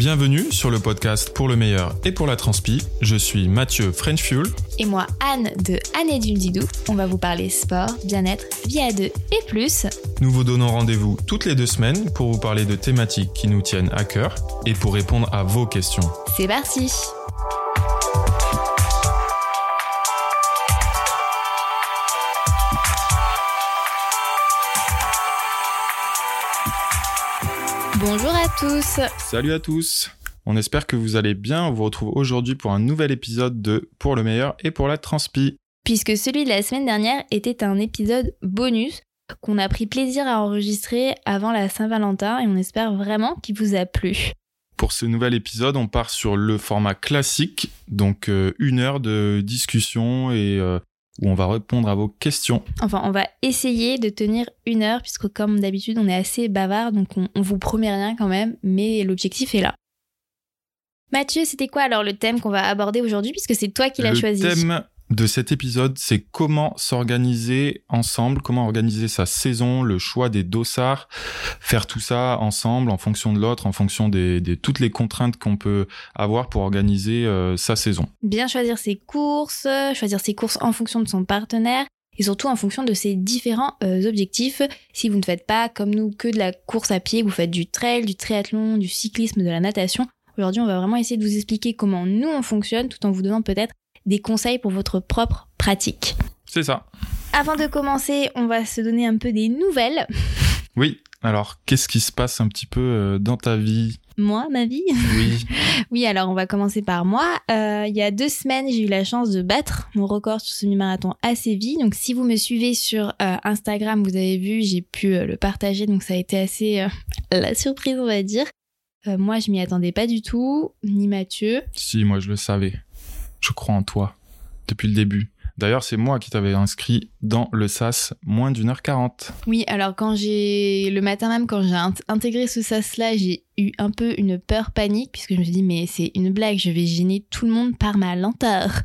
bienvenue sur le podcast pour le meilleur et pour la transpi. Je suis Mathieu French Fuel. Et moi Anne de Anne et du Didou. On va vous parler sport, bien-être, vie à deux et plus. Nous vous donnons rendez-vous toutes les deux semaines pour vous parler de thématiques qui nous tiennent à cœur et pour répondre à vos questions. C'est parti tous. Salut à tous. On espère que vous allez bien. On vous retrouve aujourd'hui pour un nouvel épisode de Pour le meilleur et pour la transpi. Puisque celui de la semaine dernière était un épisode bonus qu'on a pris plaisir à enregistrer avant la Saint-Valentin et on espère vraiment qu'il vous a plu. Pour ce nouvel épisode, on part sur le format classique, donc euh, une heure de discussion et euh, où on va répondre à vos questions. Enfin, on va essayer de tenir une heure, puisque comme d'habitude, on est assez bavard, donc on, on vous promet rien quand même, mais l'objectif est là. Mathieu, c'était quoi alors le thème qu'on va aborder aujourd'hui, puisque c'est toi qui l'as choisi? Le thème de cet épisode, c'est comment s'organiser ensemble, comment organiser sa saison, le choix des dossards, faire tout ça ensemble en fonction de l'autre, en fonction des, toutes les contraintes qu'on peut avoir pour organiser euh, sa saison. Bien choisir ses courses, choisir ses courses en fonction de son partenaire et surtout en fonction de ses différents euh, objectifs. Si vous ne faites pas comme nous que de la course à pied, vous faites du trail, du triathlon, du cyclisme, de la natation. Aujourd'hui, on va vraiment essayer de vous expliquer comment nous on fonctionne tout en vous donnant peut-être des conseils pour votre propre pratique. C'est ça. Avant de commencer, on va se donner un peu des nouvelles. Oui, alors qu'est-ce qui se passe un petit peu euh, dans ta vie? Moi, ma vie? Oui. oui, alors on va commencer par moi. Euh, il y a deux semaines, j'ai eu la chance de battre mon record sur semi-marathon assez vite. Donc si vous me suivez sur euh, Instagram, vous avez vu, j'ai pu euh, le partager. Donc ça a été assez la surprise, on va dire. Moi, je m'y attendais pas du tout, ni Mathieu. Si, moi je le savais. Je crois en toi. Depuis le début. D'ailleurs, c'est moi qui t'avais inscrit dans le SAS moins d'une heure quarante. Oui, alors quand j'ai le matin même quand j'ai int- intégré ce sas là, j'ai eu un peu une peur panique puisque je me suis dit mais c'est une blague, je vais gêner tout le monde par ma lenteur.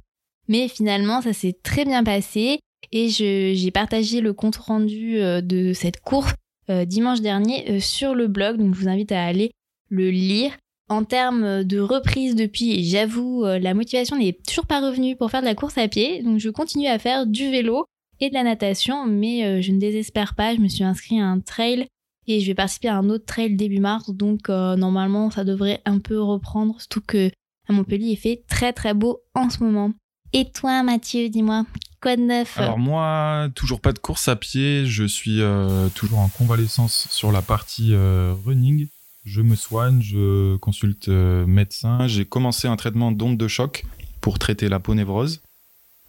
Mais finalement, ça s'est très bien passé et j'ai partagé le compte rendu euh, de cette course euh, dimanche dernier euh, sur le blog, donc je vous invite à aller le lire. En termes de reprise depuis, j'avoue, euh, la motivation n'est toujours pas revenue pour faire de la course à pied, donc je continue à faire du vélo et de la natation, mais euh, je ne désespère pas. Je me suis inscrit à un trail et je vais participer à un autre trail début mars, donc euh, normalement ça devrait un peu reprendre, surtout que à Montpellier il fait très très beau en ce moment. Et toi Mathieu, dis-moi, quoi de neuf? Alors moi, toujours pas de course à pied. Je suis euh, toujours en convalescence sur la partie euh, running. Je me soigne, je consulte euh, médecin. J'ai commencé un traitement d'onde de choc pour traiter la peau névrose.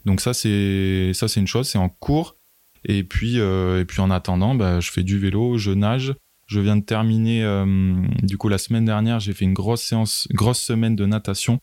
Donc ça c'est ça c'est une chose, c'est en cours. Et puis euh, et puis en attendant, bah, je fais du vélo, je nage. Je viens de terminer euh, du coup la semaine dernière, j'ai fait une grosse séance, grosse semaine de natation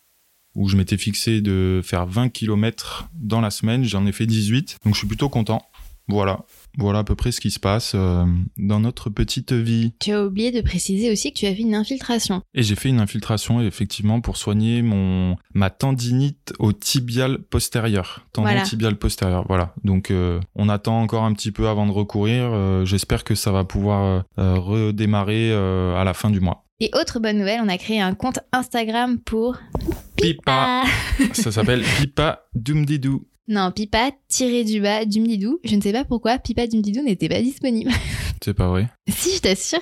où je m'étais fixé de faire 20 km dans la semaine. J'en ai fait 18, donc je suis plutôt content. Voilà, voilà à peu près ce qui se passe euh, dans notre petite vie. Tu as oublié de préciser aussi que tu as fait une infiltration. Et j'ai fait une infiltration effectivement pour soigner mon ma tendinite au tibial postérieur, tendon Voilà. tibial postérieur. Voilà. Donc euh, on attend encore un petit peu avant de recourir. Euh, J'espère que ça va pouvoir redémarrer à la fin du mois. Et autre bonne nouvelle, on a créé un compte Instagram pour Pipa, ça s'appelle Pipa Doomdidoo. Non, Pipa tiré du bas Dumdidou. Je ne sais pas pourquoi Pipa Dumdidou n'était pas disponible. C'est pas vrai. si, je t'assure.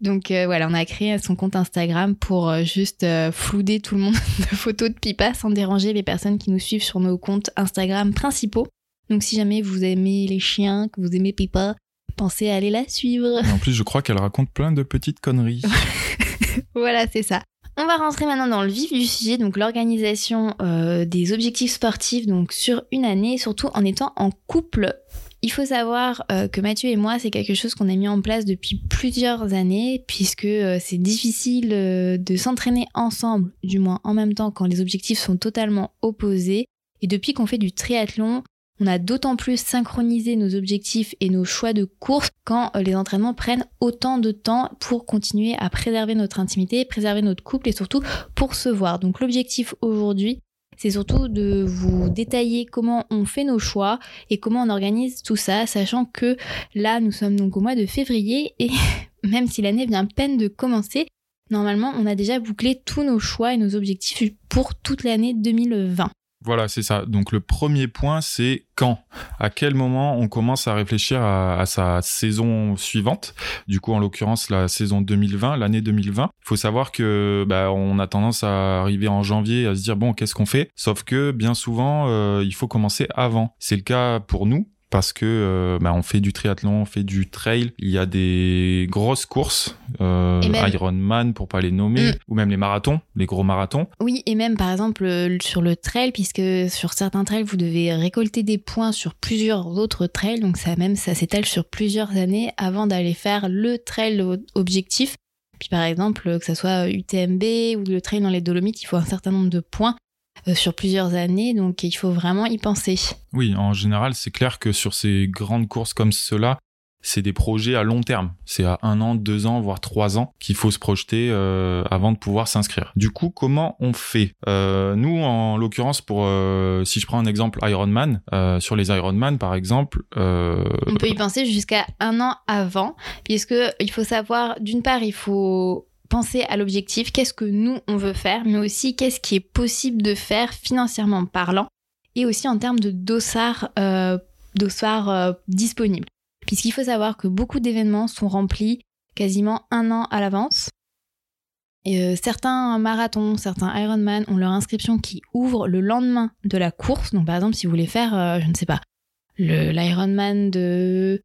Donc euh, voilà, on a créé son compte Instagram pour euh, juste euh, flouder tout le monde de photos de Pipa sans déranger les personnes qui nous suivent sur nos comptes Instagram principaux. Donc si jamais vous aimez les chiens, que vous aimez Pipa, pensez à aller la suivre. Et en plus, je crois qu'elle raconte plein de petites conneries. Voilà, c'est ça. On va rentrer maintenant dans le vif du sujet, donc l'organisation euh, des objectifs sportifs donc sur une année, surtout en étant en couple. Il faut savoir euh, que Mathieu et moi, c'est quelque chose qu'on a mis en place depuis plusieurs années, puisque euh, c'est difficile de s'entraîner ensemble, du moins en même temps quand les objectifs sont totalement opposés. Et depuis qu'on fait du triathlon, on a d'autant plus synchronisé nos objectifs et nos choix de course quand euh, les entraînements prennent autant de temps pour continuer à préserver notre intimité, préserver notre couple et surtout pour se voir. Donc l'objectif aujourd'hui, c'est surtout de vous détailler comment on fait nos choix et comment on organise tout ça, sachant que là, nous sommes donc au mois de février et même si l'année vient à peine de commencer, normalement, on a déjà bouclé tous nos choix et nos objectifs pour toute l'année 2020. Voilà, c'est ça. Donc le premier point, c'est quand À quel moment on commence à réfléchir à, sa saison suivante? Du coup, en l'occurrence, la saison 2020, l'année 2020. Il faut savoir que bah, on a tendance à arriver en janvier à se dire bon, qu'est-ce qu'on fait? Sauf que bien souvent, euh, il faut commencer avant. C'est le cas pour nous parce que euh, bah, on fait du triathlon, on fait du trail. Il y a des grosses courses, euh, Ironman pour pas les nommer, mm. ou même les marathons, les gros marathons. Oui, et même par exemple sur le trail, puisque sur certains trails vous devez récolter des points sur plusieurs autres trails, donc ça même ça s'étale sur plusieurs années avant d'aller faire le trail objectif. Puis par exemple que ce soit UTMB ou le trail dans les Dolomites, il faut un certain nombre de points euh, sur plusieurs années, donc il faut vraiment y penser. Oui, en général, c'est clair que sur ces grandes courses comme cela, c'est des projets à long terme. C'est à un an, deux ans, voire trois ans qu'il faut se projeter euh, avant de pouvoir s'inscrire. Du coup, comment on fait? Euh, Nous, en l'occurrence, pour si je prends un exemple Ironman, sur les Ironman par exemple, on peut y penser jusqu'à un an avant, puisque il faut savoir, d'une part, il faut penser à l'objectif, qu'est-ce que nous on veut faire, mais aussi qu'est-ce qui est possible de faire financièrement parlant, et aussi en termes de dossard, euh, dossard euh, disponible. Puisqu'il faut savoir que beaucoup d'événements sont remplis quasiment un an à l'avance. Et euh, certains marathons, certains Ironman ont leur inscription qui ouvre le lendemain de la course. Donc par exemple, si vous voulez faire, je ne sais pas, l'Ironman de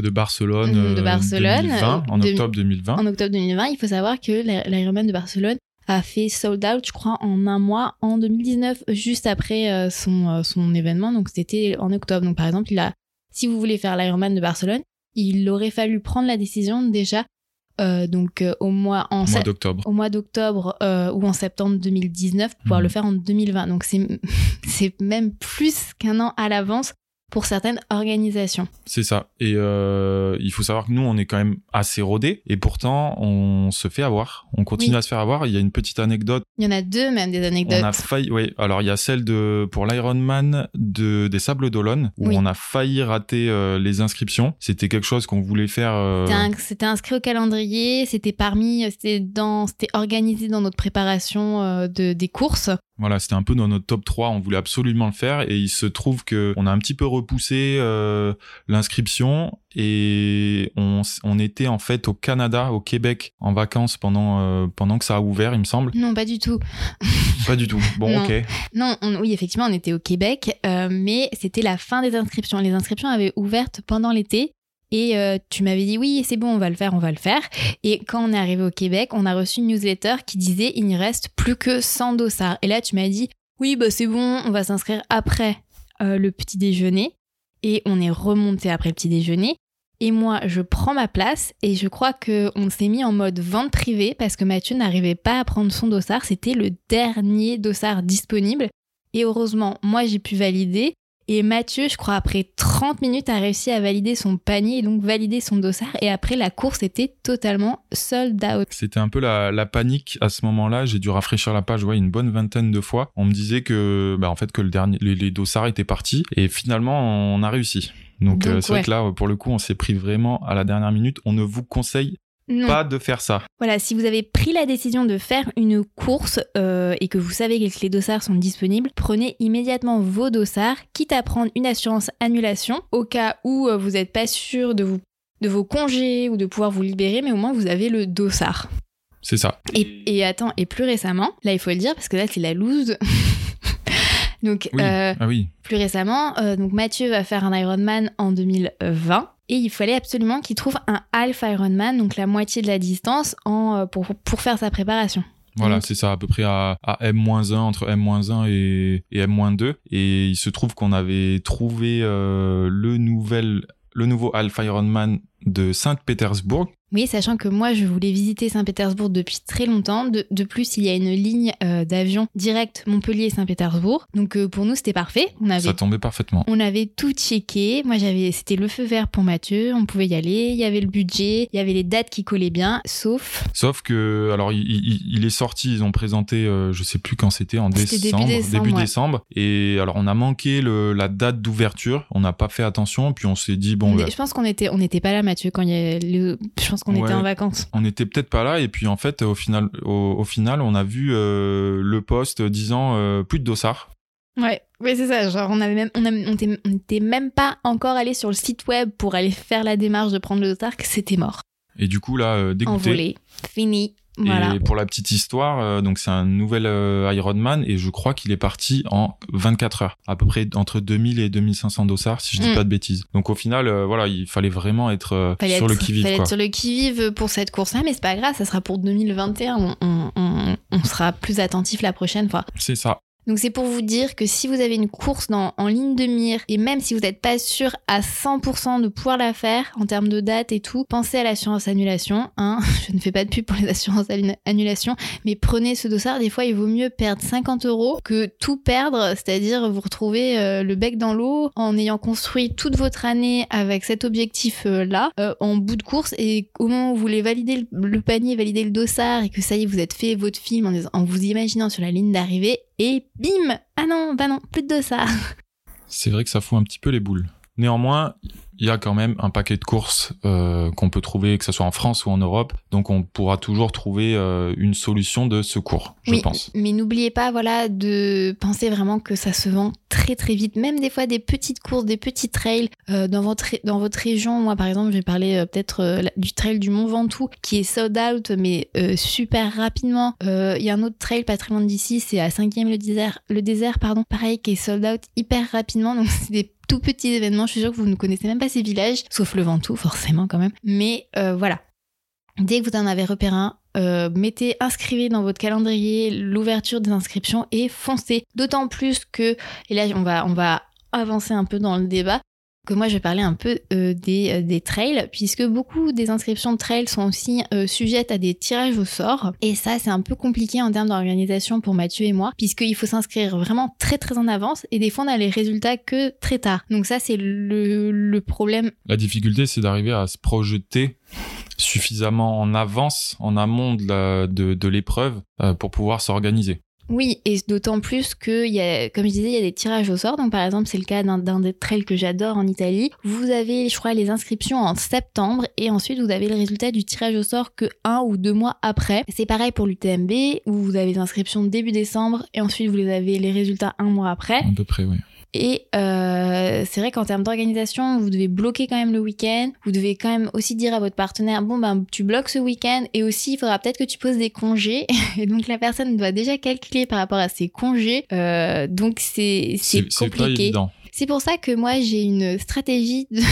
de Barcelone, de euh, Barcelone 2020, en octobre 2020. En octobre 2020, il faut savoir que l'Ironman de Barcelone a fait sold out, je crois, en un mois en 2019, juste après euh, son, euh, son événement. Donc c'était en octobre. Donc par exemple, il a, si vous voulez faire l'Ironman de Barcelone, il aurait fallu prendre la décision déjà donc au mois en d'octobre au mois d'octobre ou en septembre 2019 pour pouvoir mhm. le faire en 2020 donc c'est c'est même plus qu'un an à l'avance pour certaines organisations. C'est ça. Et euh, il faut savoir que nous, on est quand même assez rodés et pourtant, on se fait avoir. On continue à se faire avoir. Il y a une petite anecdote. Il y en a deux même des anecdotes. On a failli, oui. Alors il y a celle de pour l'Ironman de des Sables d'Olonne où on a failli rater euh, les inscriptions. C'était quelque chose qu'on voulait faire. Euh, c'était inscrit au calendrier. C'était parmi, c'était dans, c'était organisé dans notre préparation de des courses. Voilà, c'était un peu dans notre top 3, on voulait absolument le faire et il se trouve que on a un petit peu repoussé euh, l'inscription et on, on, était en fait au Canada, au Québec en vacances pendant euh, pendant que ça a ouvert, il me semble. Non, pas du tout. pas du tout. Bon, OK. Non, oui, effectivement, on était au Québec, euh, mais c'était la fin des inscriptions. Les inscriptions avaient ouvert pendant l'été et euh, tu m'avais dit oui, c'est bon, on va le faire, on va le faire. Et quand on est arrivé au Québec, on a reçu une newsletter qui disait il n'y reste plus que 100 dossards. Et là, tu m'as dit oui, bah c'est bon, on va s'inscrire après euh, le petit déjeuner. Et on est remonté après le petit déjeuner. Et moi, je prends ma place et je crois qu'on s'est mis en mode vente privée parce que Mathieu n'arrivait pas à prendre son dossard. C'était le dernier dossard disponible. Et heureusement, moi, j'ai pu valider. Et Mathieu, je crois, après 30 minutes, a réussi à valider son panier et donc valider son dossard. Et après, la course était totalement sold out. C'était un peu la, panique à ce moment-là. J'ai dû rafraîchir la page ouais, une bonne vingtaine de fois. On me disait que, bah, en fait, que le dernier, les, dossards étaient partis. Et finalement, on a réussi. Donc, euh, c'est vrai que là, pour le coup, on s'est pris vraiment à la dernière minute. On ne vous conseille pas de faire ça. Voilà, si vous avez pris la décision de faire une course euh, et que vous savez que les dossards sont disponibles, prenez immédiatement vos dossards, quitte à prendre une assurance annulation au cas où euh, vous n'êtes pas sûr de, vous, de vos congés ou de pouvoir vous libérer, mais au moins vous avez le dossard. C'est ça. Et, et, attends, et plus récemment, là il faut le dire parce que là c'est la loose. donc, euh, ah oui. plus récemment, donc Mathieu va faire un Ironman en 2020 et il fallait absolument qu'il trouve un half Ironman, donc la moitié de la distance, en, euh, pour, pour faire sa préparation. Voilà, c'est ça, à peu près à, à M-1, entre M-1 et, et M-2. Et il se trouve qu'on avait trouvé euh, le, nouvel, le nouveau Half Ironman de Saint-Pétersbourg, oui, sachant que moi, je voulais visiter Saint-Pétersbourg depuis très longtemps. De, plus, il y a une ligne euh, d'avion direct Montpellier-Saint-Pétersbourg. Donc euh, pour nous, c'était parfait. On avait, Ça tombait parfaitement. On avait tout checké. Moi, j'avais, c'était le feu vert pour Mathieu. On pouvait y aller. Il y avait le budget. Il y avait les dates qui collaient bien. Sauf. Sauf que, alors, il, est sorti. Ils ont présenté, euh, je sais plus quand c'était, en décembre, début décembre. Et alors, on a manqué le, la date d'ouverture. On n'a pas fait attention. Puis on s'est dit bon. Je pense qu'on était, on n'était pas là, Mathieu, quand il y a le. Je pense pense qu'on était en vacances. On était peut-être pas là et puis en fait au final, au, final, on a vu le poste disant plus de dossard. Ouais, oui, c'est ça. Genre, on avait même, on, n'était même pas encore allé sur le site web pour aller faire la démarche de prendre le dossard que c'était mort. Et du coup, là, euh, dégoûté. Envolé, fini. Voilà. Et pour la petite histoire, euh, donc c'est un nouvel euh, Ironman et je crois qu'il est parti en 24 heures, à peu près entre 2000 et 2500 dossards si je dis mm. pas de bêtises. Donc au final, voilà, il fallait vraiment être sur le qui-vive. Fallait être sur le qui-vive pour cette course-là, mais c'est pas grave, ça sera pour 2021. on sera plus attentif la prochaine fois. C'est ça. Donc c'est pour vous dire que si vous avez une course en ligne de mire et même si vous n'êtes pas sûr à 100% de pouvoir la faire en termes de date et tout, pensez à l'assurance annulation. Hein Je ne fais pas de pub pour les assurances annulation, mais prenez ce dossard. Des fois, il vaut mieux perdre 50 euros que tout perdre, c'est-à-dire vous retrouver euh, le bec dans l'eau en ayant construit toute votre année avec cet objectif-là euh, en bout de course et au moment où vous voulez valider le, panier, valider le dossard et que ça y est, vous êtes fait votre film en vous imaginant sur la ligne d'arrivée, et bim Ah non, bah non, plus de ça. C'est vrai que ça fout un petit peu les boules. Néanmoins, il y a quand même un paquet de courses euh, qu'on peut trouver, que ce soit en France ou en Europe. Donc on pourra toujours trouver euh, une solution de secours, je oui, pense. Mais n'oubliez pas, voilà, de penser vraiment que ça se vend très très vite. Même des fois des petites courses, des petits trails euh, dans votre dans votre région. Moi, par exemple, je vais parler peut-être du trail du Mont Ventoux qui est sold out, mais super rapidement. Il y a un autre trail pas très loin d'ici, c'est à 5e le désert, le désert, pardon, pareil, qui est sold out hyper rapidement. Donc c'est des petits événements. Je suis sûre que vous ne connaissez même pas ces villages, sauf le Ventoux, forcément quand même. Mais euh, voilà. Dès que vous en avez repéré un, euh, mettez, inscrivez dans votre calendrier l'ouverture des inscriptions et foncez. D'autant plus que, et là on va, on va avancer un peu dans le débat, que moi je vais parler un peu euh, des, euh, des, trails, puisque beaucoup des inscriptions de trails sont aussi euh, sujettes à des tirages au sort. Et ça, c'est un peu compliqué en termes d'organisation pour Mathieu et moi, puisqu'il faut s'inscrire vraiment très très en avance, et des fois on a les résultats que très tard. Donc ça, c'est le, problème. La difficulté, c'est d'arriver à se projeter suffisamment en avance, en amont de l'épreuve, pour pouvoir s'organiser. Oui, et d'autant plus que, y a, comme je disais, il y a des tirages au sort. Donc, par exemple, c'est le cas d'un des trails que j'adore en Italie. Vous avez, je crois, les inscriptions en septembre et ensuite vous avez le résultat du tirage au sort que un ou deux mois après. C'est pareil pour l'UTMB où vous avez les inscriptions début décembre et ensuite vous les avez les résultats un mois après. À peu près, oui. Et euh, c'est vrai qu'en termes d'organisation, vous devez bloquer quand même le week-end. Vous devez quand même aussi dire à votre partenaire, bon ben tu bloques ce week-end et aussi il faudra peut-être que tu poses des congés. Et donc la personne doit déjà calculer par rapport à ses congés. Euh, donc c'est c'est compliqué. C'est pour ça que moi j'ai une stratégie de,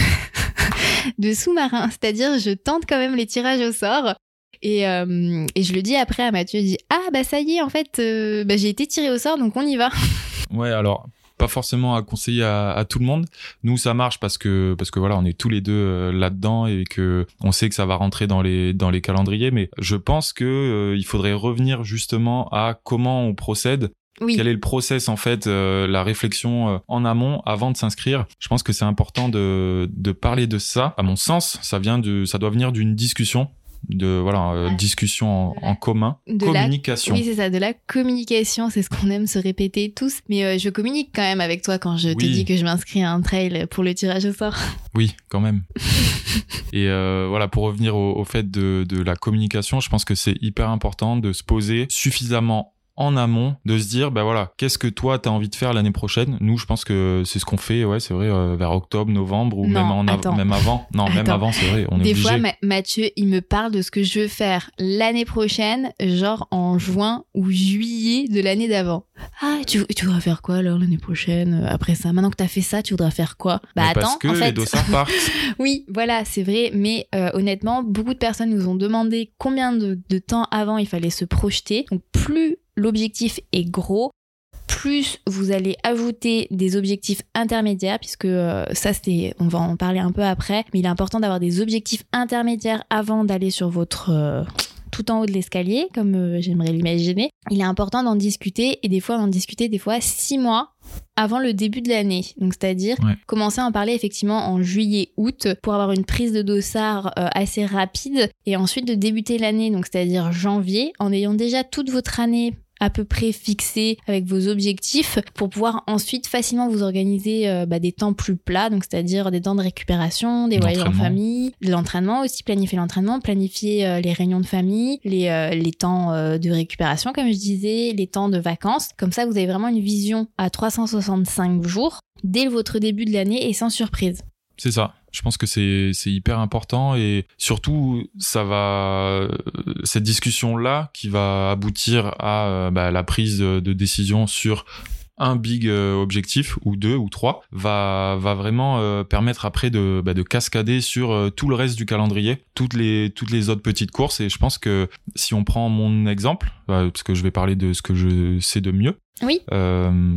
de sous-marin, c'est-à-dire je tente quand même les tirages au sort. Et, euh, et, je le dis après à Mathieu, je dis ah bah ça y est en fait, bah, j'ai été tiré au sort donc on y va. Ouais alors pas forcément à conseiller à, tout le monde. Nous, ça marche parce que parce que voilà, on est tous les deux euh, là-dedans et que on sait que ça va rentrer dans les dans les calendriers. Mais je pense que euh, il faudrait revenir justement à comment on procède. Quel est le process en fait, euh, la réflexion en amont avant de s'inscrire. Je pense que c'est important de, de parler de ça. À mon sens, ça vient de, ça doit venir d'une discussion de voilà euh, discussion en, commun. de communication. Oui c'est ça de la communication c'est ce qu'on aime se répéter tous. Mais euh, je communique quand même avec toi quand je te dis que je m'inscris à un trail pour le tirage au sort. Oui quand même. Et euh, voilà pour revenir au, au fait de, de la communication je pense que c'est hyper important de se poser suffisamment en amont de se dire bah voilà qu'est-ce que toi tu as envie de faire l'année prochaine? Nous je pense que c'est ce qu'on fait ouais c'est vrai euh, vers octobre novembre ou même en même avant. Non même avant c'est vrai on est des fois Mathieu il me parle de ce que je veux faire l'année prochaine genre en juin ou juillet de l'année d'avant ah tu, tu voudrais faire quoi alors l'année prochaine euh, après ça? Maintenant que tu as fait ça tu voudrais faire quoi? Bah attends parce que en fait... les dossards partent. Oui voilà c'est vrai mais euh, honnêtement beaucoup de personnes nous ont demandé combien de, de temps avant il fallait se projeter. Donc plus l'objectif est gros, plus vous allez ajouter des objectifs intermédiaires, puisque euh, ça c'est, on va en parler un peu après, mais il est important d'avoir des objectifs intermédiaires avant d'aller sur votre euh, tout en haut de l'escalier, comme euh, j'aimerais l'imaginer. Il est important d'en discuter et des fois d'en discuter des fois six mois avant le début de l'année. Donc c'est-à-dire commencer à en parler effectivement en juillet-août pour avoir une prise de dossard assez rapide et ensuite de débuter l'année, donc c'est-à-dire janvier, en ayant déjà toute votre année à peu près fixé avec vos objectifs pour pouvoir ensuite facilement vous organiser euh, bah, des temps plus plats, donc c'est-à-dire des temps de récupération, des voyages en famille, de l'entraînement aussi, planifier l'entraînement, planifier euh, les réunions de famille, les, euh, les temps de récupération comme je disais, les temps de vacances. Comme ça, vous avez vraiment une vision à 365 jours dès votre début de l'année et sans surprise. C'est ça. Je pense que c'est hyper important et surtout ça va cette discussion là qui va aboutir à bah, la prise de décision sur un big euh, objectif ou deux ou trois va va vraiment euh, permettre après de bah, de cascader sur euh, tout le reste du calendrier, toutes les toutes les autres petites courses et je pense que si on prend mon exemple bah, parce que je vais parler de ce que je sais de mieux. Oui.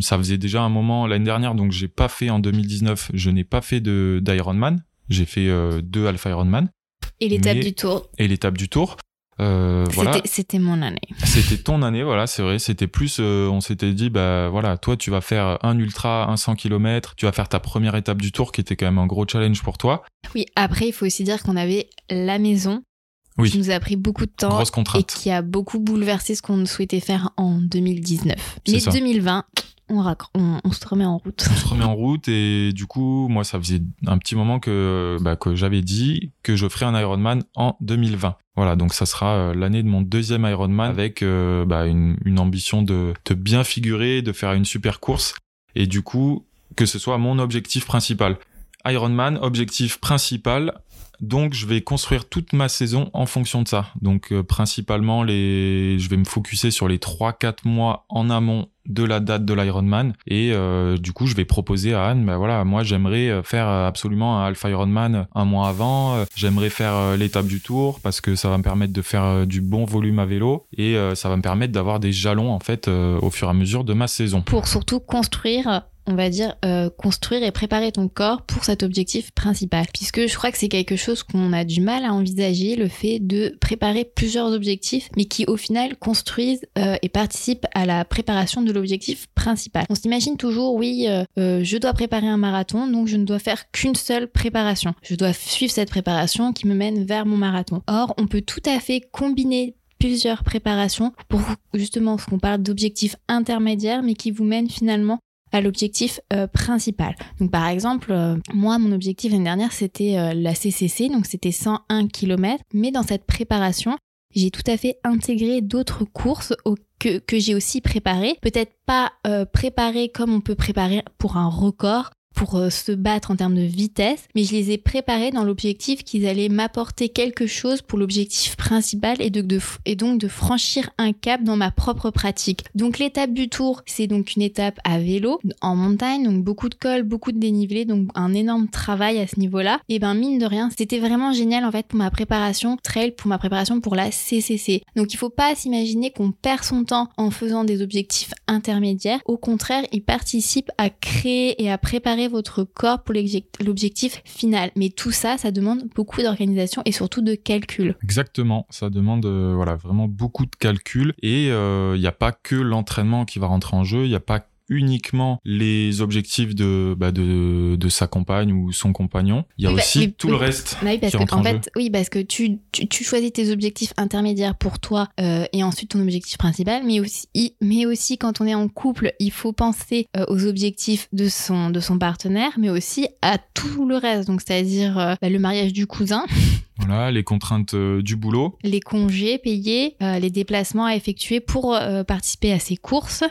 ça faisait déjà un moment l'année dernière donc j'ai pas fait en 2019, je n'ai pas fait de d'Ironman, j'ai fait deux Alpha Ironman. Et l'étape du tour. Et l'étape du tour. Euh, voilà. C'était mon année. C'était ton année, voilà, c'est vrai. C'était plus, euh, on s'était dit, bah voilà, toi, tu vas faire un ultra, un 100 km, tu vas faire ta première étape du tour, qui était quand même un gros challenge pour toi. Oui, après, il faut aussi dire qu'on avait la maison. Oui. Qui nous a pris beaucoup de temps. Et qui a beaucoup bouleversé ce qu'on souhaitait faire en 2019. Mais 2020, on, se remet en route. On se remet en route et du coup, moi, ça faisait un petit moment que, bah, que j'avais dit que je ferais un Ironman en 2020. Voilà, donc ça sera euh, l'année de mon deuxième Ironman avec euh, bah, une, ambition de, de bien figurer, de faire une super course et du coup que ce soit mon objectif principal. Ironman, objectif principal, donc je vais construire toute ma saison en fonction de ça. Donc euh, principalement les je vais me focuser sur les 3 4 mois en amont de la date de l'Ironman. Et euh, du coup je vais proposer à Anne ben voilà moi j'aimerais euh, faire absolument un Alpha Ironman un mois avant. J'aimerais faire l'étape du Tour parce que ça va me permettre de faire du bon volume à vélo et ça va me permettre d'avoir des jalons en fait au fur et à mesure de ma saison. Pour surtout construire on va dire, euh, construire et préparer ton corps pour cet objectif principal. Puisque je crois que c'est quelque chose qu'on a du mal à envisager, le fait de préparer plusieurs objectifs, mais qui au final construisent euh, et participent à la préparation de l'objectif principal. On s'imagine toujours, oui, euh, je dois préparer un marathon, donc je ne dois faire qu'une seule préparation. Je dois suivre cette préparation qui me mène vers mon marathon. Or, on peut tout à fait combiner plusieurs préparations pour justement ce qu'on parle d'objectifs intermédiaires mais qui vous mènent finalement l'objectif euh, principal. Par exemple, euh, moi mon objectif l'année dernière c'était euh, la CCC, donc c'était 101 km, mais dans cette préparation, j'ai tout à fait intégré d'autres courses que, que j'ai aussi préparées. Peut-être pas préparées comme on peut préparer pour un record, pour euh, se battre en termes de vitesse, mais je les ai préparés dans l'objectif qu'ils allaient m'apporter quelque chose pour l'objectif principal et, de, et donc de franchir un cap dans ma propre pratique. Donc l'étape du tour, c'est donc une étape à vélo en montagne, donc beaucoup de cols, beaucoup de dénivelé, donc un énorme travail à ce niveau-là. Et ben mine de rien, c'était vraiment génial en fait pour ma préparation trail, pour ma préparation pour la CCC. Donc il faut pas s'imaginer qu'on perd son temps en faisant des objectifs intermédiaires. Au contraire, il participe à créer et à préparer votre corps pour l'objectif final. Mais tout ça, ça demande beaucoup d'organisation et surtout de calcul. Exactement, ça demande euh, voilà vraiment beaucoup de calcul et il euh, n'y a pas que l'entraînement qui va rentrer en jeu, il n'y a pas uniquement les objectifs de, bah de, de sa compagne ou son compagnon. Il y a bah, aussi tout le reste. Bah oui, parce que, en, fait, oui, parce que tu, tu, choisis tes objectifs intermédiaires pour toi euh, et ensuite ton objectif principal, mais aussi, mais aussi quand on est en couple, il faut penser euh, aux objectifs de son, de son partenaire, mais aussi à tout le reste. Donc, c'est-à-dire euh, le mariage du cousin. Voilà, les contraintes du boulot. Les congés payés, les déplacements à effectuer pour participer à ces courses,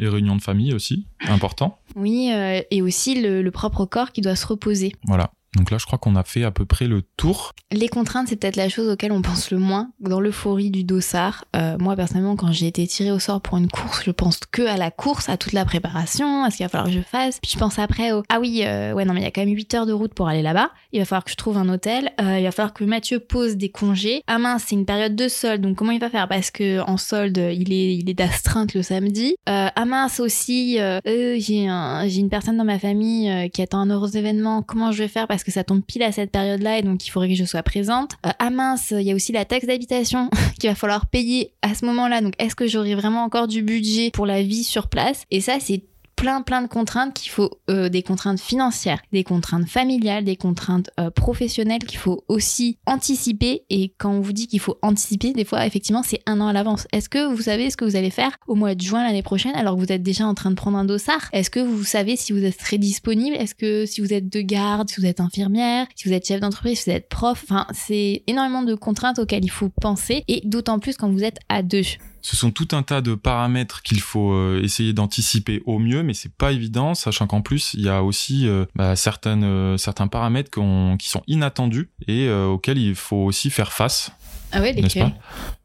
les réunions de famille aussi, important. Oui, euh, et aussi le, le, propre corps qui doit se reposer. Voilà. Donc là, je crois qu'on a fait à peu près le tour. Les contraintes, c'est peut-être la chose auquel on pense le moins dans l'euphorie du dossard. Euh, moi, personnellement, quand j'ai été tirée au sort pour une course, je pense que à la course, à toute la préparation, à ce qu'il va falloir que je fasse. Puis je pense après au ah oui, euh, ouais non mais il y a quand même 8 heures de route pour aller là-bas. Il va falloir que je trouve un hôtel. Euh, il va falloir que Mathieu pose des congés. Ah mince, c'est une période de solde, donc comment il va faire? Parce que en solde, il est il est d'astreinte le samedi. ah mince aussi, j'ai un, une personne dans ma famille qui attend un heureux événement. Comment je vais faire? Que ça tombe pile à cette période-là et donc il faudrait que je sois présente. Euh, ah mince, il y a aussi la taxe d'habitation qu'il va falloir payer à ce moment-là. Donc est-ce que j'aurai vraiment encore du budget pour la vie sur place? Et ça, c'est plein plein de contraintes qu'il faut euh, des contraintes financières, des contraintes familiales, des contraintes euh, professionnelles qu'il faut aussi anticiper et quand on vous dit qu'il faut anticiper des fois effectivement c'est un an à l'avance. Est-ce que vous savez ce que vous allez faire au mois de juin l'année prochaine alors que vous êtes déjà en train de prendre un dossard? Est-ce que vous savez si vous êtes très disponible? Est-ce que si vous êtes de garde, si vous êtes infirmière, si vous êtes chef d'entreprise, si vous êtes prof, enfin c'est énormément de contraintes auxquelles il faut penser et d'autant plus quand vous êtes à deux. Ce sont tout un tas de paramètres qu'il faut euh, essayer d'anticiper au mieux, mais c'est pas évident, sachant qu'en plus il y a aussi euh, bah, euh, certains paramètres qui sont inattendus et auxquels il faut aussi faire face. Ah ouais, lesquels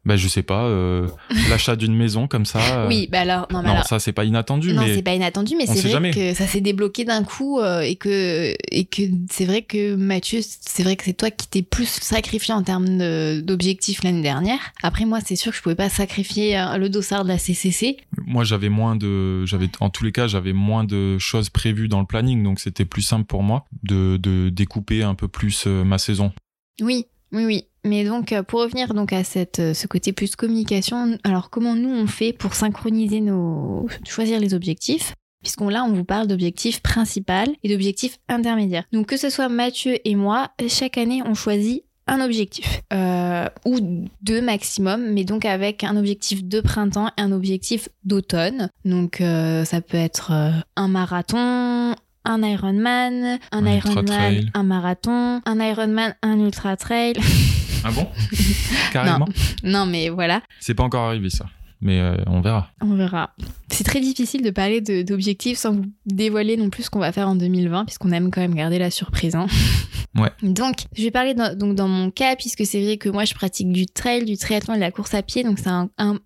bah, je sais pas, euh, l'achat d'une maison comme ça. Euh, oui, bah alors, non, non ça c'est pas inattendu. Non, mais c'est pas inattendu, mais c'est vrai que ça s'est débloqué d'un coup euh, et que et que c'est vrai que Mathieu, c'est vrai que c'est toi qui t'es plus sacrifié en termes d'objectifs l'année dernière. Après moi, c'est sûr que je pouvais pas sacrifier le dossard de la CCC. Moi, j'avais moins de, j'avais en tous les cas, j'avais moins de choses prévues dans le planning, donc c'était plus simple pour moi de, de découper un peu plus ma saison. Oui, oui, oui. Mais donc, euh, pour revenir donc à cette, euh, ce côté plus communication, alors comment nous on fait pour synchroniser nos, choisir les objectifs? Puisqu'on là, on vous parle d'objectifs principaux et d'objectifs intermédiaires. Donc que ce soit Mathieu et moi, chaque année on choisit un objectif euh, ou deux maximum, mais donc avec un objectif de printemps et un objectif d'automne. Donc ça peut être un marathon, un Ironman, un, Ironman, un marathon, un Ironman, un ultra trail. Ah bon Carrément non. mais voilà. C'est pas encore arrivé ça. Mais euh, on verra. On verra. C'est très difficile de parler d'objectifs sans vous dévoiler non plus ce qu'on va faire en 2020, puisqu'on aime quand même garder la surprise. Hein. Ouais. Donc, je vais parler dans, donc dans mon cas, puisque c'est vrai que moi, je pratique du trail, du triathlon et de la course à pied, donc c'est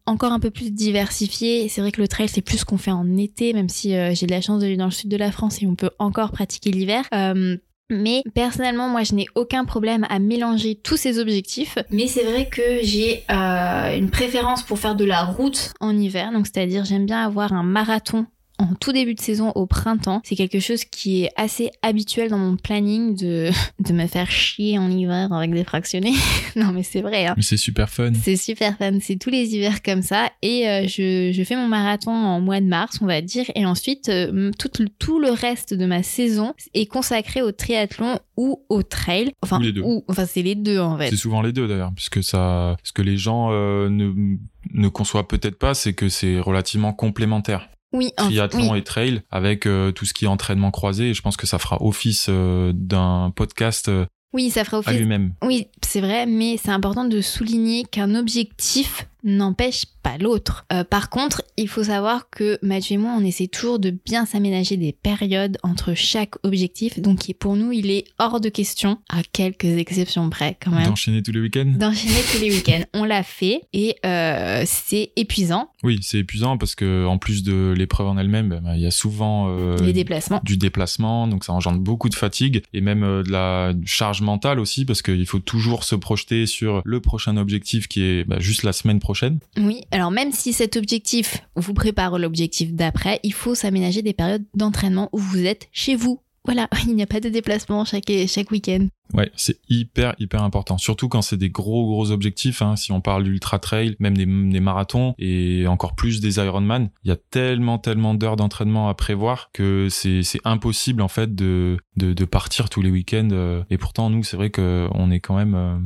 encore un peu plus diversifié. C'est vrai que le trail, c'est plus ce qu'on fait en été, même si euh, j'ai de la chance de vivre dans le sud de la France et on peut encore pratiquer l'hiver. Euh, mais personnellement, moi, je n'ai aucun problème à mélanger tous ces objectifs. Mais c'est vrai que j'ai euh, une préférence pour faire de la route en hiver. Donc, c'est-à-dire, j'aime bien avoir un marathon en tout début de saison au printemps. C'est quelque chose qui est assez habituel dans mon planning de, de me faire chier en hiver avec des fractionnés. non mais c'est vrai. Hein. Mais c'est super fun. C'est super fun. C'est tous les hivers comme ça. Et euh, je, je, fais mon marathon en mois de mars, on va dire. Et ensuite, euh, tout, tout le reste de ma saison est consacré au triathlon ou au trail. Enfin, ou les deux. enfin c'est les deux en fait. C'est souvent les deux d'ailleurs, puisque ça, ce que les gens euh, ne, ne conçoivent peut-être pas, c'est que c'est relativement complémentaire oui, triathlon et trail avec euh, tout ce qui est entraînement croisé. Et je pense que ça fera office euh, d'un podcast euh, oui, ça fera office. à lui-même. Oui, c'est vrai, mais c'est important de souligner qu'un objectif n'empêche pas l'autre. Euh, par contre, il faut savoir que Mathieu et moi, on essaie toujours de bien s'aménager des périodes entre chaque objectif. Donc pour nous, il est hors de question, à quelques exceptions près quand même. D'enchaîner tous les week-ends? D'enchaîner tous les week-ends. On l'a fait et euh, c'est épuisant. Oui, c'est épuisant parce que en plus de l'épreuve en elle-même, bah, il y a souvent euh, déplacements. du déplacement, donc ça engendre beaucoup de fatigue et même de la charge mentale aussi parce qu'il faut toujours se projeter sur le prochain objectif qui est bah, juste la semaine prochaine oui, alors même si cet objectif vous prépare l'objectif d'après, il faut s'aménager des périodes d'entraînement où vous êtes chez vous. Voilà, il n'y a pas de déplacement chaque, week-end. Ouais, c'est hyper, hyper important. Surtout quand c'est des gros, gros objectifs. Hein. Si on parle d'ultra trail, même des, marathons et encore plus des Ironman, il y a tellement, tellement d'heures d'entraînement à prévoir que c'est impossible en fait de, de, de, partir tous les week-ends. Euh. Et pourtant, nous, c'est vrai qu'on est quand même euh,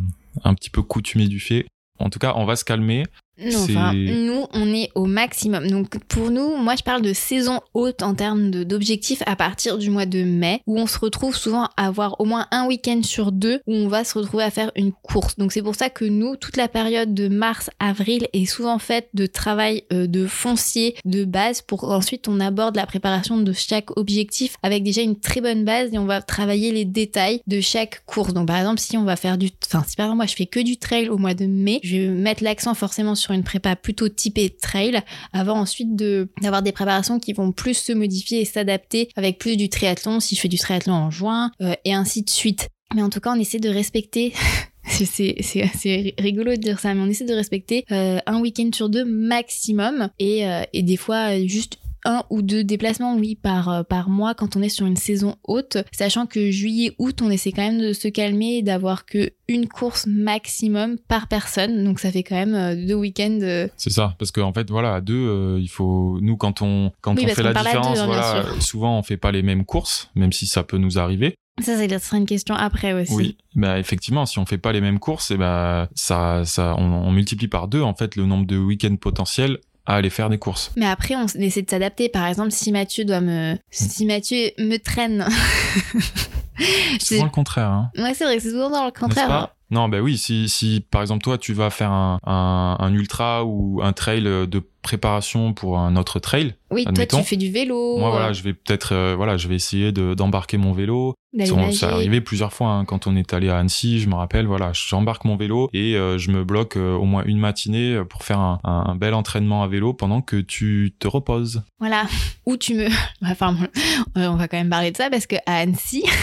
un petit peu coutumier du fait. En tout cas, on va se calmer. Non, enfin, nous, on est au maximum. Donc, pour nous, moi, je parle de saison haute en termes d'objectifs à partir du mois de mai, où on se retrouve souvent à avoir au moins un week-end sur deux où on va se retrouver à faire une course. Donc, c'est pour ça que nous, toute la période de mars-avril est souvent faite de travail euh, de foncier de base pour ensuite on aborde la préparation de chaque objectif avec déjà une très bonne base et on va travailler les détails de chaque course. Donc, par exemple, si on va faire du, enfin, si par exemple, moi, je fais que du trail au mois de mai, je vais mettre l'accent forcément sur sur une prépa plutôt typée trail, avant ensuite de d'avoir des préparations qui vont plus se modifier et s'adapter avec plus du triathlon si je fais du triathlon en juin euh, et ainsi de suite. Mais en tout cas, on essaie de respecter c'est assez rigolo de dire ça, mais on essaie de respecter euh, un week-end sur deux maximum et, euh, et des fois juste un ou deux déplacements, oui, par, euh, par mois quand on est sur une saison haute, sachant que juillet-août, on essaie quand même de se calmer et d'avoir que une course maximum par personne. Donc ça fait quand même euh, deux week-ends. euh, C'est ça, parce qu'en fait, voilà, à deux, euh, il faut. Nous, quand on, quand Oui, on fait la deux, différence, hein, voilà, souvent on fait pas les mêmes courses, même si ça peut nous arriver. Ça, ça sera une question après aussi. Oui, bah effectivement, si on fait pas les mêmes courses, et ben ça, ça, on, on multiplie par deux en fait le nombre de week-ends potentiels à aller faire des courses. Mais après, on essaie de s'adapter. Par exemple, si Mathieu doit me, si Mathieu me traîne, C'est souvent le contraire, hein. ouais, c'est vrai, que c'est souvent dans le contraire. Non, bah oui, si, si par exemple toi tu vas faire un, un, un ultra ou un trail de préparation pour un autre trail, Oui, toi, tu fais du vélo. moi euh, voilà, je vais peut-être euh, voilà, je vais essayer de- d'embarquer mon vélo. ça arrivé plusieurs fois hein, quand on est allé à Annecy, je me rappelle, voilà, j'embarque mon vélo et euh, je me bloque euh, au moins une matinée pour faire un, un- un bel entraînement à vélo pendant que tu te reposes. Voilà. Ou tu me. Enfin, on va quand même parler de ça parce que à Annecy.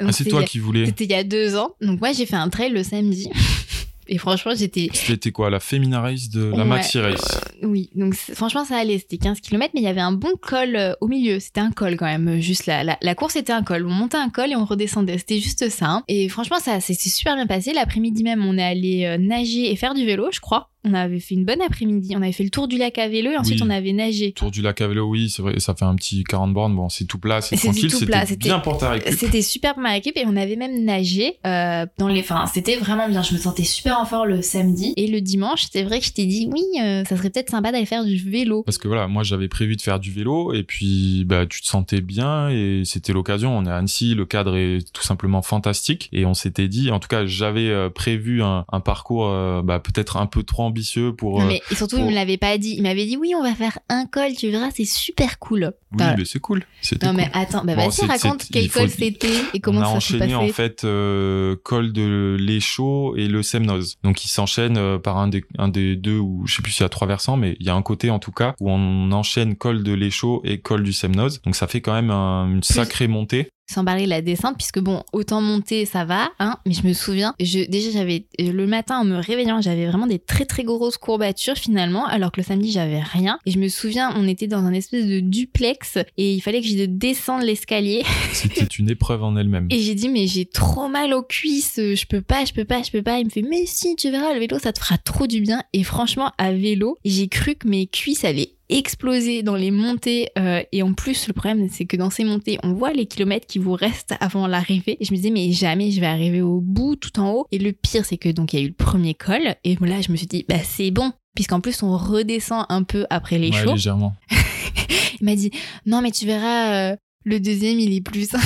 Ah, c'est toi qui voulais. C'était il y a deux ans. Donc moi, j'ai fait un trail le samedi. Et franchement, j'étais. C'était quoi, la Femina Race de la Ouais. Maxi Race? Oui, donc franchement, ça allait. C'était 15 km, mais il y avait un bon col euh, au milieu. C'était un col quand même. euh, Juste la, la, la course était un col. On montait un col et on redescendait. C'était juste ça. hein. Et franchement, ça s'est super bien passé. L'après-midi même, on est allé euh, nager et faire du vélo, je crois. On avait fait une bonne après-midi. On avait fait le tour du lac à vélo et ensuite Oui. on avait nagé. Tour du lac à vélo, oui, c'est vrai, ça fait un petit 40 bornes. Bon, c'est tout plat, c'est tranquille, c'était bien pour ta récup. C'était super pour ma récup et on avait même nagé euh, dans les. Enfin, c'était vraiment bien. Je me sentais super en forme le samedi et le dimanche. C'est vrai que je t'ai dit oui, ça serait peut-être sympa d'aller faire du vélo. Parce que voilà, moi j'avais prévu de faire du vélo et puis bah tu te sentais bien et c'était l'occasion. On est à Annecy, le cadre est tout simplement fantastique et on s'était dit, en tout cas j'avais euh, prévu un, un parcours euh, bah, peut-être un peu trop ambitieux pour. Non, euh, mais et surtout, pour- il me l'avait pas dit. Il m'avait dit oui, on va faire un col, tu verras, c'est super cool. Oui, mais c'est cool. Non cool. mais attends, bah Bon, vas-y raconte quel faut col c'était et on comment a ça s'est enchaîné passé. en fait euh, col de l'Échaud et le Semnoz. Donc ils s'enchaînent par un des, un des deux ou je sais plus s'il y a trois versants, mais il y a un côté en tout cas où on enchaîne col de l'Échaud et col du Semnoz. Donc ça fait quand même un- une sacrée montée. De la descente, puisque bon, autant monter, ça va, hein. Mais je me souviens, je, déjà j'avais le matin en me réveillant, j'avais vraiment des très très grosses courbatures finalement, alors que le samedi j'avais rien. Et je me souviens, on était dans un espèce de duplex et il fallait que je descende l'escalier. C'était une épreuve en elle-même. Et j'ai dit mais j'ai trop mal aux cuisses, euh, je peux pas, je peux pas, je peux pas. Il me fait mais si tu verras le vélo ça te fera trop du bien. Et franchement à vélo j'ai cru que mes cuisses allaient exploser dans les montées euh, et en plus le problème c'est que dans ces montées on voit les kilomètres qui vous restent avant l'arrivée. Et je me disais mais jamais je vais arriver au bout tout en haut. Et le pire c'est que donc il y a eu le premier col. Et là je me suis dit bah c'est bon. Puisqu'en plus on redescend un peu après les Ouais, chauds légèrement. il m'a dit non mais tu verras euh, le deuxième il est plus simple.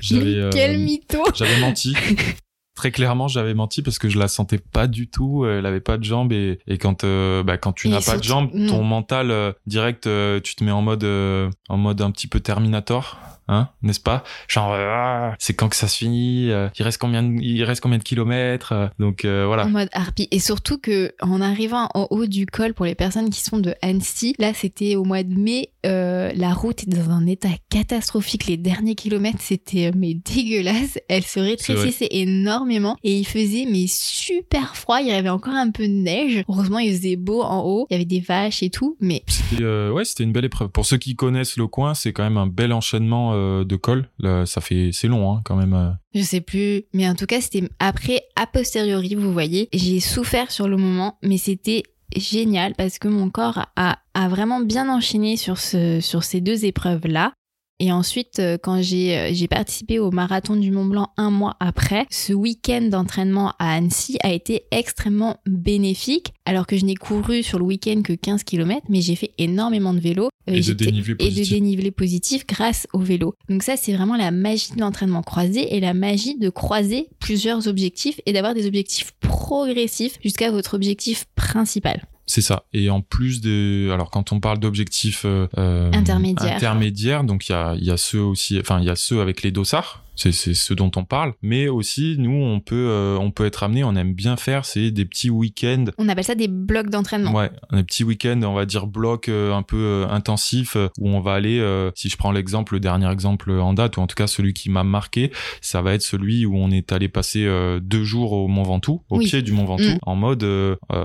J'avais, Mais euh, quel mytho. J'avais menti. Très clairement, j'avais menti parce que je la sentais pas du tout. Elle avait pas de jambes et, et quand euh, bah, quand tu n'as pas de jambes, ton mental euh, direct, euh, tu te mets en mode euh, en mode un petit peu Terminator, hein, n'est-ce pas? Genre, euh, ah, c'est quand que ça se finit euh, Il reste combien de, il reste combien de kilomètres euh, Donc voilà. En mode harpie. Et surtout que en arrivant en haut du col pour les personnes qui sont de Annecy, là c'était au mois de mai, la route est dans un état catastrophique. Les derniers kilomètres c'était mais dégueulasse. Elle se rétrécissait énormément et il faisait mais super froid. Il y avait encore un peu de neige. Heureusement il faisait beau en haut. Il y avait des vaches et tout. Mais ouais, c'était une belle épreuve. Pour ceux qui connaissent le coin, c'est quand même un bel enchaînement euh, de cols. Là, ça fait, c'est long, hein, quand même. euh. Je sais plus, mais en tout cas, c'était après, a posteriori, vous voyez. J'ai souffert sur le moment, mais c'était génial parce que mon corps a, vraiment bien enchaîné sur ces deux épreuves-là. Et ensuite, euh, quand j'ai euh, j'ai participé au marathon du Mont Blanc un mois après, ce week-end d'entraînement à Annecy a été extrêmement bénéfique, alors que je n'ai couru sur le week-end que 15 km, mais j'ai fait énormément de vélo. Euh, Et de dénivelé et de dénivelé positif grâce au vélo. Donc ça, c'est vraiment la magie de l'entraînement croisé et la magie de croiser plusieurs objectifs et d'avoir des objectifs progressifs jusqu'à votre objectif principal. C'est ça. Et en plus de, alors quand on parle d'objectifs euh, euh, Intermédiaires. intermédiaires, donc il y a, il y a ceux aussi, enfin il y a ceux avec les dossards. C'est ce dont on parle. Mais aussi, nous, on peut, euh, on peut être amené, on aime bien faire, c'est des petits week-ends. On appelle ça des blocs d'entraînement. Ouais, des petits week-ends, on va dire blocs euh, un peu euh, intensifs, où on va aller, si je prends l'exemple, le dernier exemple en date, ou en tout cas celui qui m'a marqué, ça va être celui où on est allé passer deux jours au Mont Ventoux, au pied du Mont Ventoux, mm. en mode,